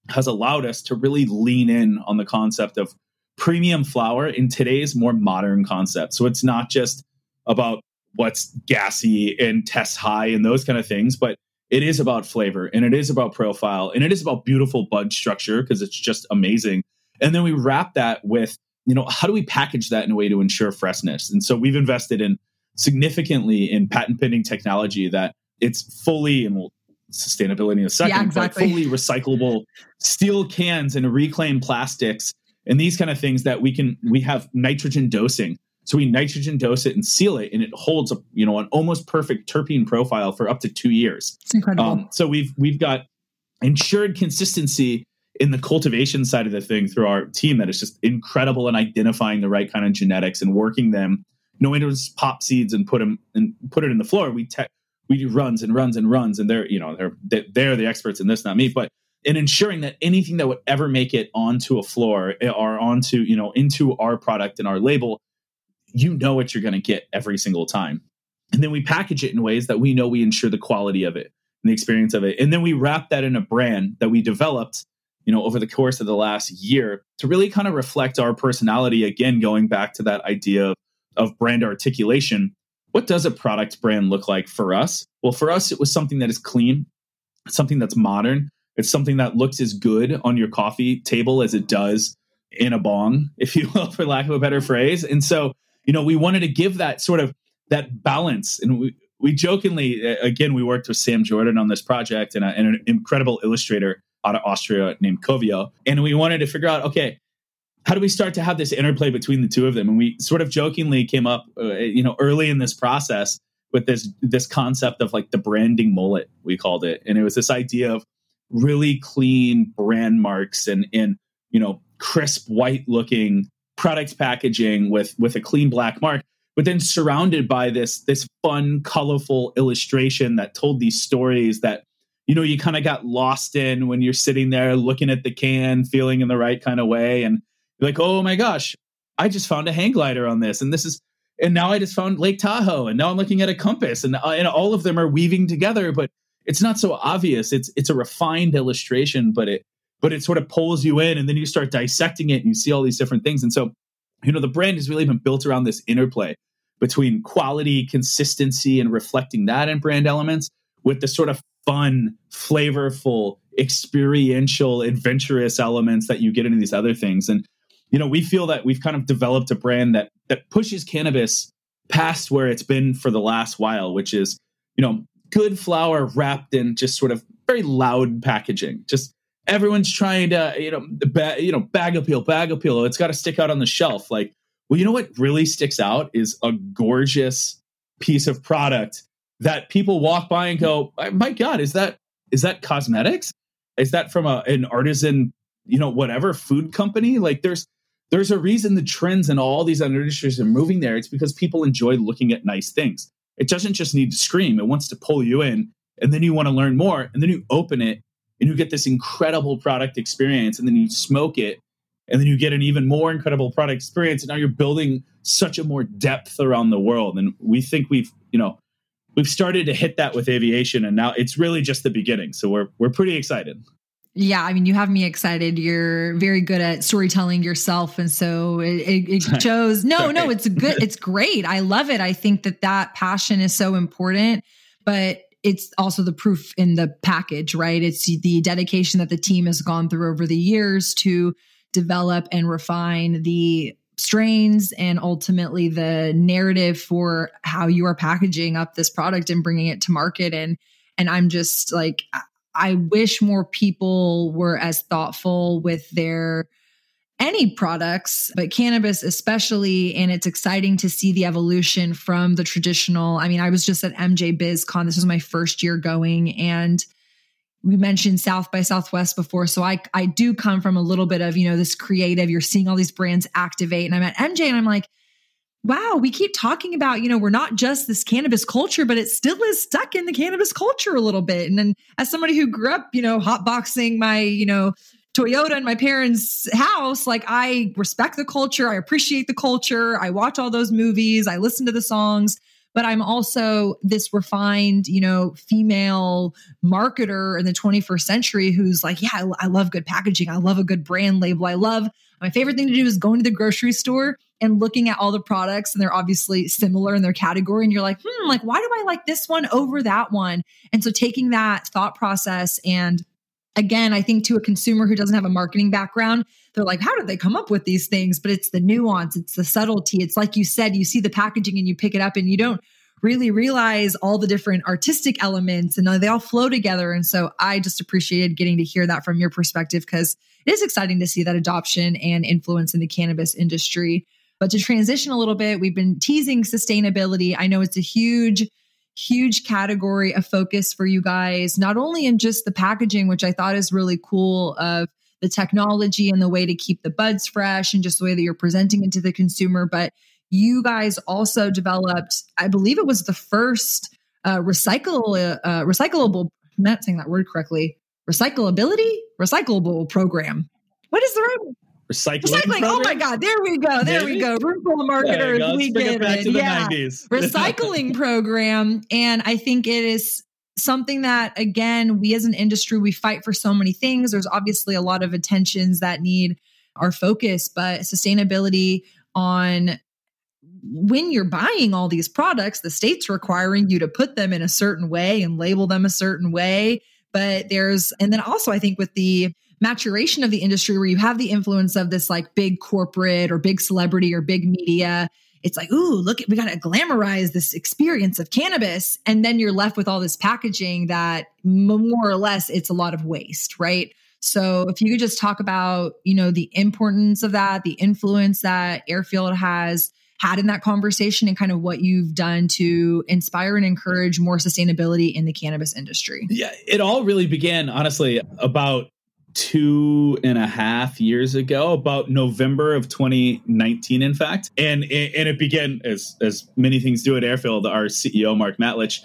has allowed us to really lean in on the concept of premium flour in today's more modern concept. So it's not just about what's gassy and test high and those kind of things, but it is about flavor and it is about profile and it is about beautiful bud structure because it's just amazing. And then we wrap that with, you know, how do we package that in a way to ensure freshness? And so we've invested in significantly in patent pending technology that it's fully and we'll sustainability in a second, yeah, exactly. but fully recyclable steel cans and reclaimed plastics and these kind of things that we can we have nitrogen dosing so we nitrogen dose it and seal it, and it holds a you know an almost perfect terpene profile for up to two years. It's incredible. Um, so we've we've got ensured consistency in the cultivation side of the thing through our team that is just incredible in identifying the right kind of genetics and working them. Knowing to just pop seeds and put them and put it in the floor. We te- we do runs and runs and runs, and they're you know they're they're the experts in this, not me. But in ensuring that anything that would ever make it onto a floor eh, or onto you know into our product and our label you know what you're going to get every single time. And then we package it in ways that we know we ensure the quality of it and the experience of it. And then we wrap that in a brand that we developed, you know, over the course of the last year to really kind of reflect our personality. Again, going back to that idea of, of brand articulation. What does a product brand look like for us? Well, for us, it was something that is clean, something that's modern. It's something that looks as good on your coffee table as it does in a bong, if you will, [LAUGHS] for lack of a better phrase. And so you know, we wanted to give that sort of that balance. And we, we jokingly, again, we worked with Sam Jordan on this project and, a, and an incredible illustrator out of Austria named Kovio. And we wanted to figure out, okay, how do we start to have this interplay between the two of them? And we sort of jokingly came up, uh, you know, early in this process with this this concept of like the branding mullet, we called it, and it was this idea of really clean brand marks and and you know crisp white looking product packaging with with a clean black mark but then surrounded by this this fun colorful illustration that told these stories that you know you kind of got lost in when you're sitting there looking at the can feeling in the right kind of way and you're like oh my gosh i just found a hang glider on this and this is and now i just found lake tahoe and now i'm looking at a compass and, uh, and all of them are weaving together but it's not so obvious. It's it's a refined illustration but it but it sort of pulls you in and then you start dissecting it and you see all these different things. And so, you know, the brand has really been built around this interplay between quality, consistency, and reflecting that in brand elements with the sort of fun, flavorful, experiential, adventurous elements that you get into these other things. And, you know, we feel that we've kind of developed a brand that that pushes cannabis past where it's been for the last while, which is, you know, good flower wrapped in just sort of very loud packaging. Just everyone's trying to you know ba- you know bag appeal bag appeal. Oh, it's got to stick out on the shelf. Like well you know what really sticks out is a gorgeous piece of product that people walk by and go my god is that is that cosmetics? Is that from a, an artisan you know whatever food company? Like there's there's a reason the trends and all these other industries are moving there. It's because people enjoy looking at nice things. It doesn't just need to scream. It wants to pull you in and then you want to learn more and then you open it and you get this incredible product experience and then you smoke it and then you get an even more incredible product experience and now you're building such a more depth around the world and we think we've you know we've started to hit that with aviation and now it's really just the beginning so we're we're pretty excited Yeah, I mean, you have me excited. You're very good at storytelling yourself, and so it, it, it [LAUGHS] shows. No, no, it's good. It's great. I love it. I think that that passion is so important, but it's also the proof in the package, right? It's the dedication that the team has gone through over the years to develop and refine the strains and ultimately the narrative for how you are packaging up this product and bringing it to market and and I'm just like I wish more people were as thoughtful with their any products, but cannabis especially. And it's exciting to see the evolution from the traditional. I mean, I was just at MJ BizCon. This was my first year going, and we mentioned South by Southwest before. So I I do come from a little bit of, you know, this creative. You're seeing all these brands activate. And I'm at MJ and I'm like, wow, we keep talking about, you know, we're not just this cannabis culture, but it still is stuck in the cannabis culture a little bit. And then as somebody who grew up, you know, hotboxing my, you know, Toyota in my parents' house, like I respect the culture, I appreciate the culture, I watch all those movies, I listen to the songs, but I'm also this refined, you know, female marketer in the 21st century who's like, yeah, I, I love good packaging, I love a good brand label, I love my favorite thing to do is going to the grocery store and looking at all the products and they're obviously similar in their category and you're like hmm like why do i like this one over that one? And so taking that thought process and again, I think to a consumer who doesn't have a marketing background, they're like, how did they come up with these things? But it's the nuance, it's the subtlety. It's like you said, you see the packaging and you pick it up and you don't really realize all the different artistic elements and uh, they all flow together. And so I just appreciated getting to hear that from your perspective because it is exciting to see that adoption and influence in the cannabis industry. But to transition a little bit, we've been teasing sustainability. I know it's a huge huge category of focus for you guys, not only in just the packaging, which I thought is really cool of the technology and the way to keep the buds fresh and just the way that you're presenting it to the consumer, but you guys also developed, I believe it was the first uh, recycle uh, recyclable. I'm not saying that word correctly. Recyclability, recyclable program. What is the right? Recycling. Recycling. Oh my God. There we go. There Maybe? we go. Room full of marketers. We get it. it. yeah. [LAUGHS] recycling program. And I think it is something that, again, we as an industry, we fight for so many things. There's obviously a lot of attentions that need our focus, but sustainability on when you're buying all these products, the state's requiring you to put them in a certain way and label them a certain way. But there's, and then also I think with the maturation of the industry where you have the influence of this like big corporate or big celebrity or big media it's like, ooh, look, we got to glamorize this experience of cannabis. And then you're left with all this packaging that more or less it's a lot of waste, right? So if you could just talk about, you know, the importance of that, the influence that Airfield has had in that conversation and kind of what you've done to inspire and encourage more sustainability in the cannabis industry. Yeah, it all really began honestly about two and a half years ago, about November of 2019, in fact. And and it began as as many things do at Airfield. Our CEO Mark Matlich,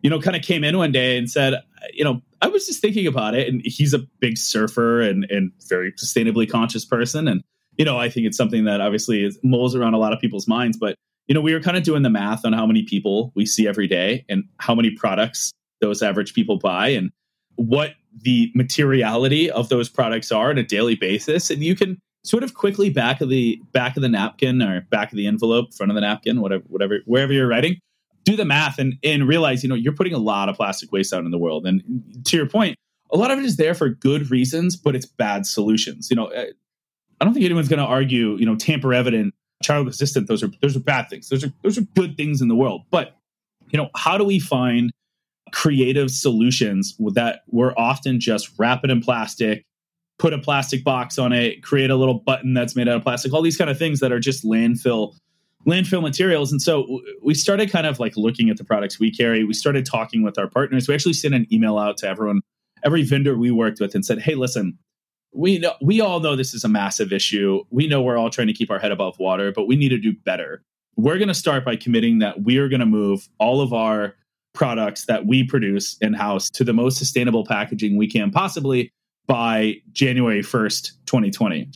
you know, kind of came in one day and said, you know, I was just thinking about it, and he's a big surfer and and very sustainably conscious person, and you know, I think it's something that obviously is, mulls around a lot of people's minds. But you know, we were kind of doing the math on how many people we see every day and how many products those average people buy, and what the materiality of those products are on a daily basis and you can sort of quickly back of the back of the napkin or back of the envelope front of the napkin whatever whatever wherever you're writing do the math and and realize you know you're putting a lot of plastic waste out in the world. And to your point a lot of it is there for good reasons but it's bad solutions. You know eh, i don't think anyone's going to argue you know tamper evident child resistant those are those are bad things. Those are those are good things in the world. But you know how do we find creative solutions that were often just wrap it in plastic, put a plastic box on it, create a little button that's made out of plastic, all these kind of things that are just landfill landfill materials. And so we started kind of like looking at the products we carry. We started talking with our partners. We actually sent an email out to everyone, every vendor we worked with and said, "Hey, listen, we know we all know this is a massive issue. We know we're all trying to keep our head above water, but we need to do better. We're going to start by committing that we are going to move all of our products that we produce in house to the most sustainable packaging we can possibly by January 1st, 2020.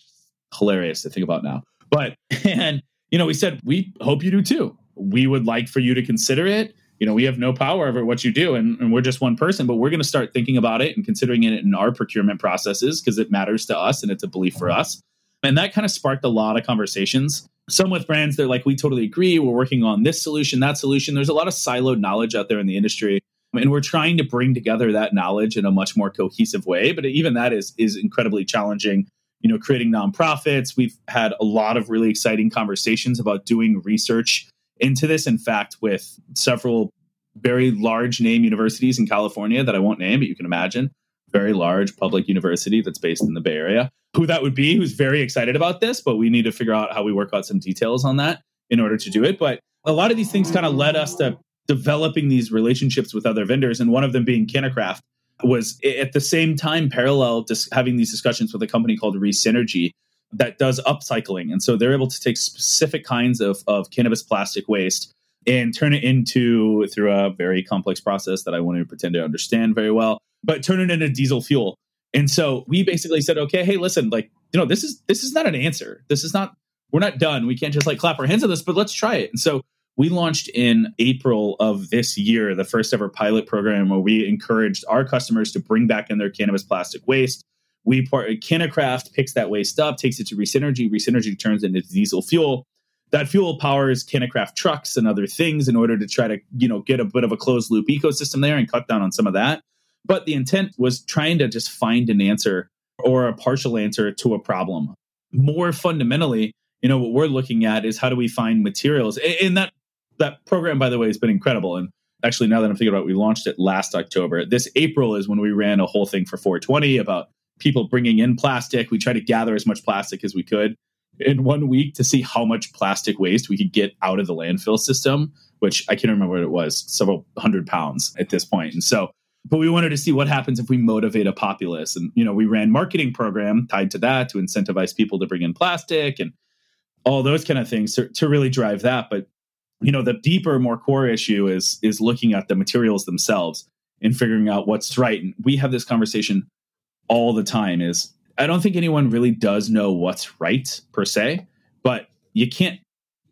Hilarious to think about now. But, [LAUGHS] and, you know, we said, we hope you do too. We would like for you to consider it. you know, we have no power over what you do and, and we're just one person, but we're going to start thinking about it and considering it in our procurement processes because it matters to us and it's a belief for us. And that kind of sparked a lot of conversations. Some with brands, they're like, we totally agree. We're working on this solution, that solution. There's a lot of siloed knowledge out there in the industry. And we're trying to bring together that knowledge in a much more cohesive way. But even that is is incredibly challenging. You know, creating nonprofits. We've had a lot of really exciting conversations about doing research into this. In fact, with several very large name universities in California that I won't name, but you can imagine, very large public university that's based in the Bay Area. Who that would be, who's very excited about this, but we need to figure out how we work out some details on that in order to do it. But a lot of these things kind of led us to developing these relationships with other vendors, and one of them being CannaCraft was at the same time parallel just having these discussions with a company called Resynergi that does upcycling. And so they're able to take specific kinds of, of cannabis plastic waste and turn it into through a very complex process that I won't even pretend to understand very well, but turn it into diesel fuel. And so we basically said, okay, hey, listen, like, you know, this is this is not an answer. This is not we're not done. We can't just like clap our hands on this, but let's try it. And so we launched in April of this year the first ever pilot program where we encouraged our customers to bring back in their cannabis plastic waste. We part CannaCraft picks that waste up, takes it to Resynergi. Resynergi turns it into diesel fuel. That fuel powers CannaCraft trucks and other things in order to try to you know get a bit of a closed loop ecosystem there and cut down on some of that. But the intent was trying to just find an answer or a partial answer to a problem. More fundamentally, you know what we're looking at is how do we find materials and that that program, by the way, has been incredible. And actually, now that I'm thinking about it, we launched it last October. This April is when we ran a whole thing for 420 about people bringing in plastic. We tried to gather as much plastic as we could in one week to see how much plastic waste we could get out of the landfill system, which I can't remember what it was, several hundred pounds at this point. And so, but we wanted to see what happens if we motivate a populace. And, you know, we ran marketing program tied to that to incentivize people to bring in plastic and all those kind of things to, to really drive that. But you know the deeper more core issue is is looking at the materials themselves and figuring out what's right and we have this conversation all the time is i don't think anyone really does know what's right per se but you can't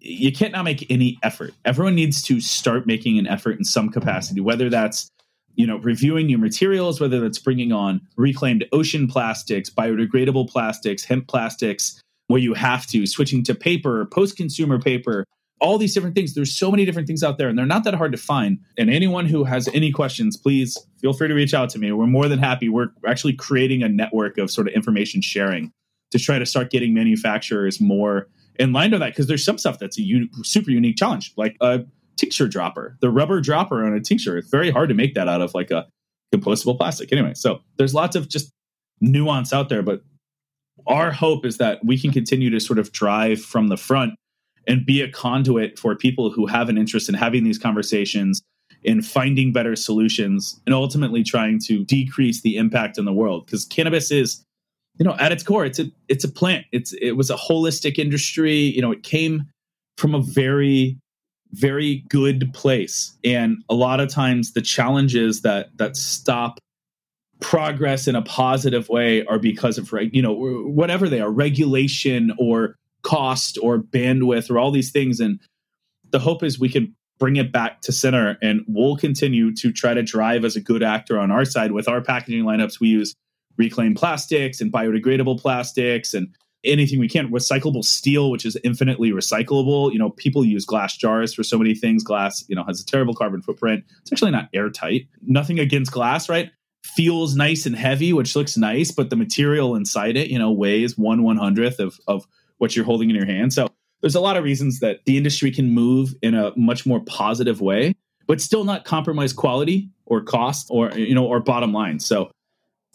you can't not make any effort. Everyone needs to start making an effort in some capacity whether that's you know reviewing new materials whether that's bringing on reclaimed ocean plastics biodegradable plastics hemp plastics where you have to switching to paper post consumer paper all these different things. There's so many different things out there, and they're not that hard to find. And anyone who has any questions, please feel free to reach out to me. We're more than happy. We're actually creating a network of sort of information sharing to try to start getting manufacturers more in line with that because there's some stuff that's a un- super unique challenge, like a tincture dropper, the rubber dropper on a tincture. It's very hard to make that out of like a compostable plastic. Anyway, so there's lots of just nuance out there, but our hope is that we can continue to sort of drive from the front and be a conduit for people who have an interest in having these conversations in finding better solutions and ultimately trying to decrease the impact in the world. Because cannabis is you know at its core it's a it's a plant. It's it was a holistic industry. You know it came from a very very good place. And a lot of times the challenges that that stop progress in a positive way are because of you know whatever they are regulation or cost or bandwidth or all these things. And the hope is we can bring it back to center and we'll continue to try to drive as a good actor on our side with our packaging lineups. We use reclaimed plastics and biodegradable plastics and anything we can. Recyclable steel which is infinitely recyclable. You know people use glass jars for so many things. Glass you know has a terrible carbon footprint. It's actually not airtight. Nothing against glass right? Feels nice and heavy which looks nice but the material inside it you know weighs one one hundredth of of what you're holding in your hand. So there's a lot of reasons that the industry can move in a much more positive way, but still not compromise quality or cost or you know or bottom line. So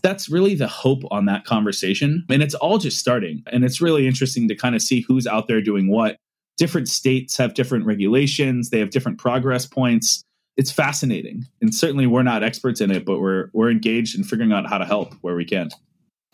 that's really the hope on that conversation. And it's all just starting. And it's really interesting to kind of see who's out there doing what. Different states have different regulations, they have different progress points. It's fascinating. And certainly we're not experts in it, but we're we're engaged in figuring out how to help where we can.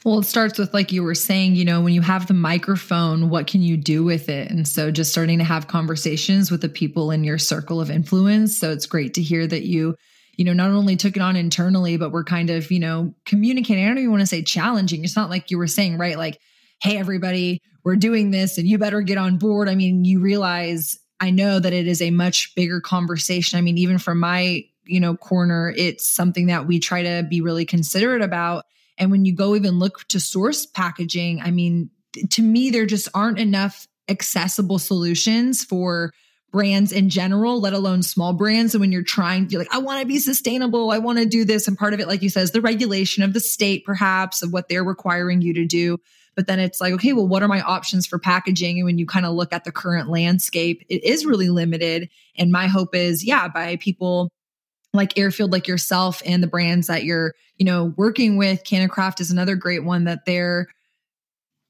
Well, it starts with, like you were saying, you know, when you have the microphone, what can you do with it? And so just starting to have conversations with the people in your circle of influence. So it's great to hear that you, you know, not only took it on internally, but we're kind of, you know, communicating. I don't even want to say challenging. It's not like you were saying, right? Like, hey, everybody, we're doing this and you better get on board. I mean, you realize I know that it is a much bigger conversation. I mean, even from my, you know, corner, it's something that we try to be really considerate about. And when you go even look to source packaging, I mean, to me, there just aren't enough accessible solutions for brands in general, let alone small brands. And when you're trying to like, I want to be sustainable, I want to do this. And part of it, like you said, is the regulation of the state, perhaps, of what they're requiring you to do. But then it's like, okay, well, what are my options for packaging? And when you kind of look at the current landscape, it is really limited. And my hope is, yeah, by people like Airfield, like yourself, and the brands that you're, you know, working with. CannaCraft is another great one that they're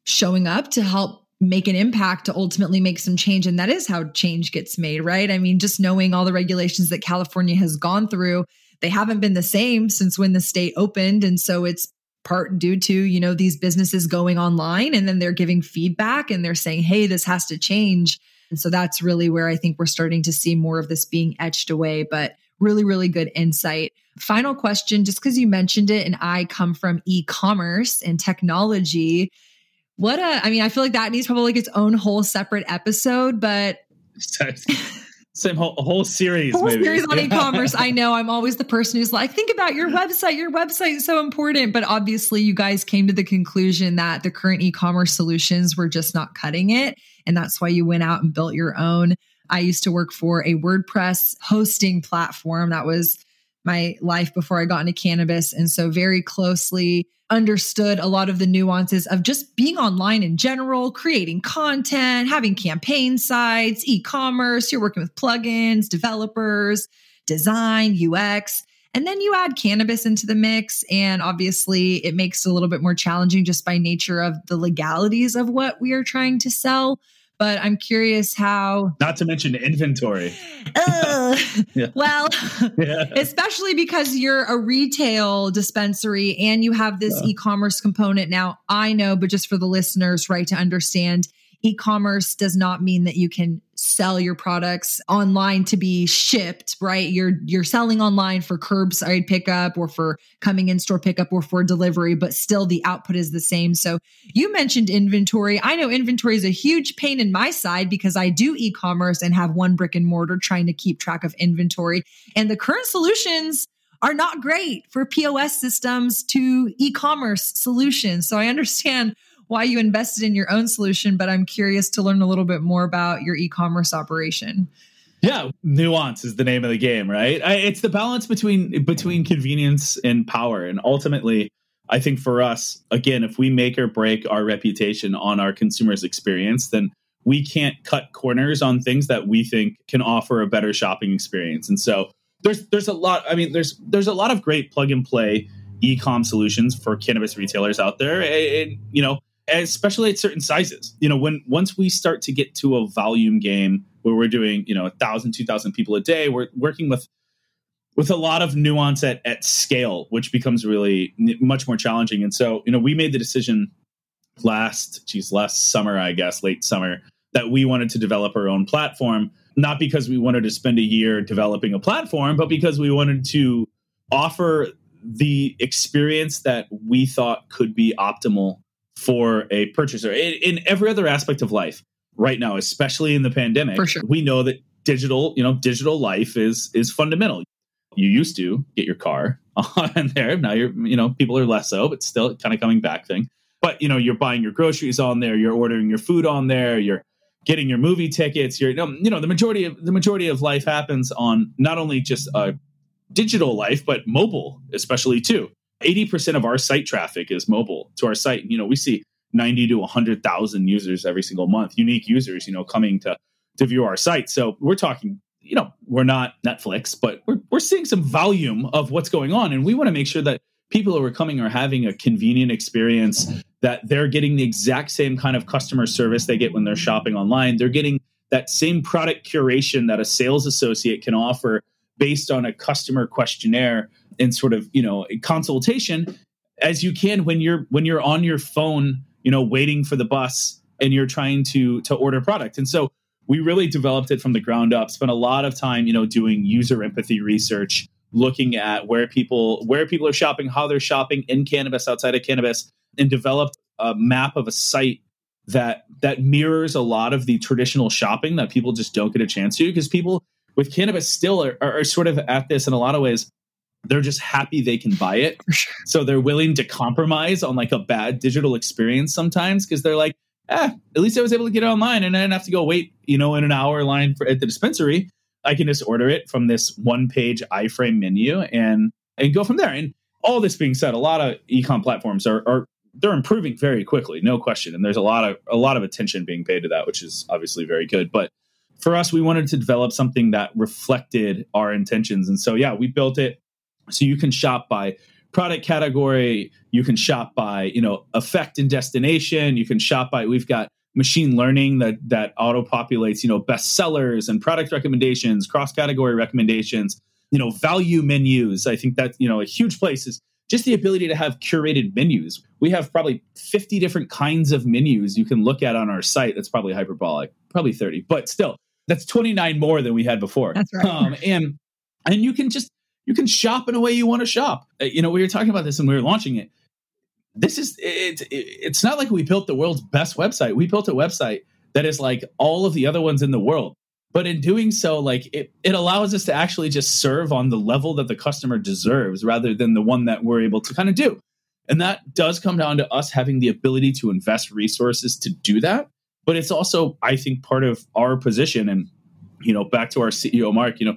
showing up to help make an impact to ultimately make some change. And that is how change gets made, right? I mean, just knowing all the regulations that California has gone through, they haven't been the same since when the state opened. And so it's part due to, you know, these businesses going online and then they're giving feedback and they're saying, hey, this has to change. And so that's really where I think we're starting to see more of this being etched away. But really, really good insight. Final question, just because you mentioned it, and I come from e commerce and technology. What a, I mean, I feel like that needs probably like its own whole separate episode, but [LAUGHS] same whole, whole series, whole maybe. series on [LAUGHS] e-commerce. I know I'm always the person who's like, think about your [LAUGHS] website. Your website is so important. But obviously, you guys came to the conclusion that the current e-commerce solutions were just not cutting it, and that's why you went out and built your own. I used to work for a WordPress hosting platform that was my life before I got into cannabis. And so, very closely understood a lot of the nuances of just being online in general, creating content, having campaign sites, e commerce. You're working with plugins, developers, design, UX. And then you add cannabis into the mix. And obviously, it makes it a little bit more challenging just by nature of the legalities of what we are trying to sell but I'm curious how. Not to mention inventory. uh, [LAUGHS] yeah. Well, [LAUGHS] yeah. especially because you're a retail dispensary and you have this yeah. e commerce component. Now, I know, but just for the listeners, right, to understand, e-commerce does not mean that you can sell your products online to be shipped, right? You're you're selling online for curbside pickup or for coming in store pickup or for delivery, but still the output is the same. So you mentioned inventory. I know inventory is a huge pain in my side because I do e-commerce and have one brick and mortar trying to keep track of inventory. And the current solutions are not great for POS systems to e-commerce solutions. So I understand why you invested in your own solution, but I'm curious to learn a little bit more about your e-commerce operation. Yeah, nuance is the name of the game, right? I, it's the balance between between convenience and power, and ultimately, I think for us, again, if we make or break our reputation on our consumers' experience, then we can't cut corners on things that we think can offer a better shopping experience. And so there's there's a lot. I mean, there's there's a lot of great plug and play e-com solutions for cannabis retailers out there, and you know especially at certain sizes. You know, when once we start to get to a volume game where we're doing, you know, a thousand, two thousand people a day, we're working with with a lot of nuance at at scale, which becomes really much more challenging. And so, you know, we made the decision last, geez, last summer, I guess, late summer, that we wanted to develop our own platform, not because we wanted to spend a year developing a platform, but because we wanted to offer the experience that we thought could be optimal for a purchaser in, in every other aspect of life right now, especially in the pandemic. Sure. We know that digital, you know, digital life is is fundamental. You used to get your car [LAUGHS] on there. Now you're, you know, people are less so, but still kind of coming back thing. But you know, you're buying your groceries on there, you're ordering your food on there, you're getting your movie tickets. You're, you know, the majority of the majority of life happens on not only just a digital life, but mobile, especially too. 80% of our site traffic is mobile to our site. You know, we see 90 to 100,000 users every single month, unique users, you know, coming to to view our site. So we're talking, you know, we're not Netflix, but we're we're seeing some volume of what's going on and we want to make sure that people who are coming are having a convenient experience that they're getting the exact same kind of customer service they get when they're shopping online. They're getting that same product curation that a sales associate can offer based on a customer questionnaire and sort of you know consultation as you can when you're when you're on your phone you know waiting for the bus and you're trying to to order product. And so we really developed it from the ground up spent a lot of time you know doing user empathy research looking at where people where people are shopping how they're shopping in cannabis outside of cannabis and developed a map of a site that that mirrors a lot of the traditional shopping that people just don't get a chance to because people with cannabis still are, are, are, sort of at this in a lot of ways they're just happy they can buy it so they're willing to compromise on like a bad digital experience sometimes because they're like eh, at least i was able to get it online and i didn't have to go wait you know in an hour line for, at the dispensary i can just order it from this one page iframe menu and and go from there and all this being said a lot of ecom platforms are, are they're improving very quickly, no question. And there's a lot of a lot of attention being paid to that, which is obviously very good. But for us, we wanted to develop something that reflected our intentions. And so yeah, we built it so you can shop by product category, you can shop by, you know, effect and destination, you can shop by we've got machine learning that that auto populates, you know, bestsellers and product recommendations, cross category recommendations, you know, value menus. I think that, you know, a huge place is just the ability to have curated menus. We have probably 50 different kinds of menus you can look at on our site. That's probably hyperbolic, probably 30, but still, that's 29 more than we had before. That's right. Um, and and you can just you can shop in a way you want to shop. Uh, you know, we were talking about this when we were launching it. This is it, it, it's not like we built the world's best website. We built a website that is like all of the other ones in the world but in doing so like it, it allows us to actually just serve on the level that the customer deserves rather than the one that we're able to kind of do and that does come down to us having the ability to invest resources to do that but it's also i think part of our position and you know back to our ceo mark you know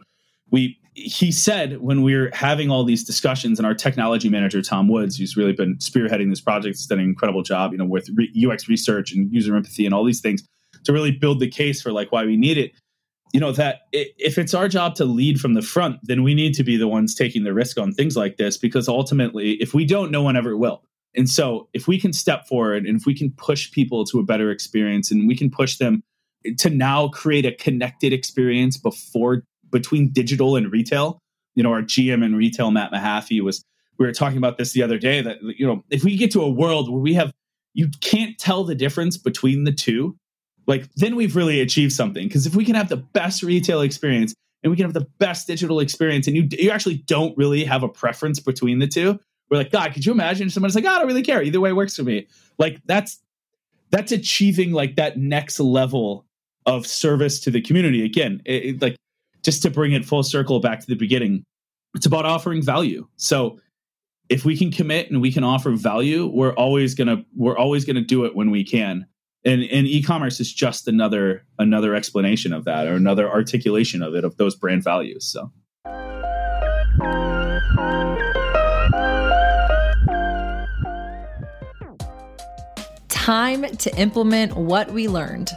we he said when we are having all these discussions and our technology manager tom woods who's really been spearheading this project has done an incredible job you know with ux research and user empathy and all these things to really build the case for like why we need it. You know that if it's our job to lead from the front then we need to be the ones taking the risk on things like this because ultimately if we don't no one ever will. And so if we can step forward and if we can push people to a better experience and we can push them to now create a connected experience before between digital and retail you know our gm and retail matt mahaffey was we were talking about this the other day that you know if we get to a world where we have you can't tell the difference between the two like then we've really achieved something. Because if we can have the best retail experience and we can have the best digital experience and you you actually don't really have a preference between the two we're like god could you imagine? Someone's like oh, i don't really care. Either way works for me. Like that's that's achieving like that next level of service to the community. Again it, it, like just to bring it full circle back to the beginning it's about offering value. So if we can commit and we can offer value we're always gonna we're always gonna do it when we can. And and e-commerce is just another another explanation of that or another articulation of it of those brand values so. Time to implement what we learned.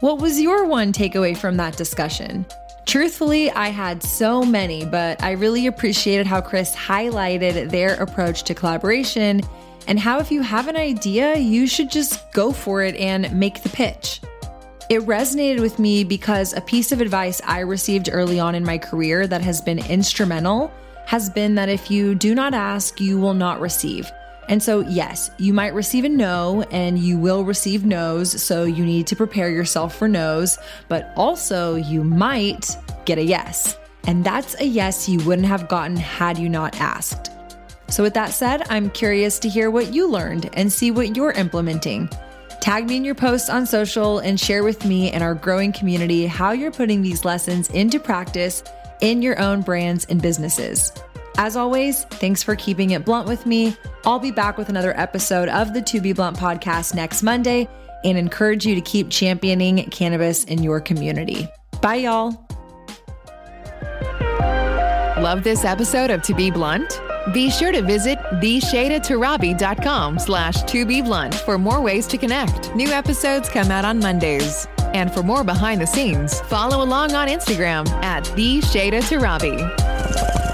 What was your one takeaway from that discussion Truthfully, I had so many, but I really appreciated how Chris highlighted their approach to collaboration and how if you have an idea, you should just go for it and make the pitch. It resonated with me because a piece of advice I received early on in my career that has been instrumental has been that if you do not ask, you will not receive. And so, yes, you might receive a no and you will receive no's. So, you need to prepare yourself for no's, but also you might get a yes. And that's a yes you wouldn't have gotten had you not asked. So, with that said, I'm curious to hear what you learned and see what you're implementing. Tag me in your posts on social and share with me and our growing community how you're putting these lessons into practice in your own brands and businesses. As always, thanks for keeping it blunt with me. I'll be back with another episode of the To Be Blunt podcast next Monday and encourage you to keep championing cannabis in your community. Bye, y'all. Love this episode of To Be Blunt? Be sure to visit theshaydatorabi.com slash to be blunt for more ways to connect. New episodes come out on Mondays. And for more behind the scenes, follow along on Instagram at the Torabi.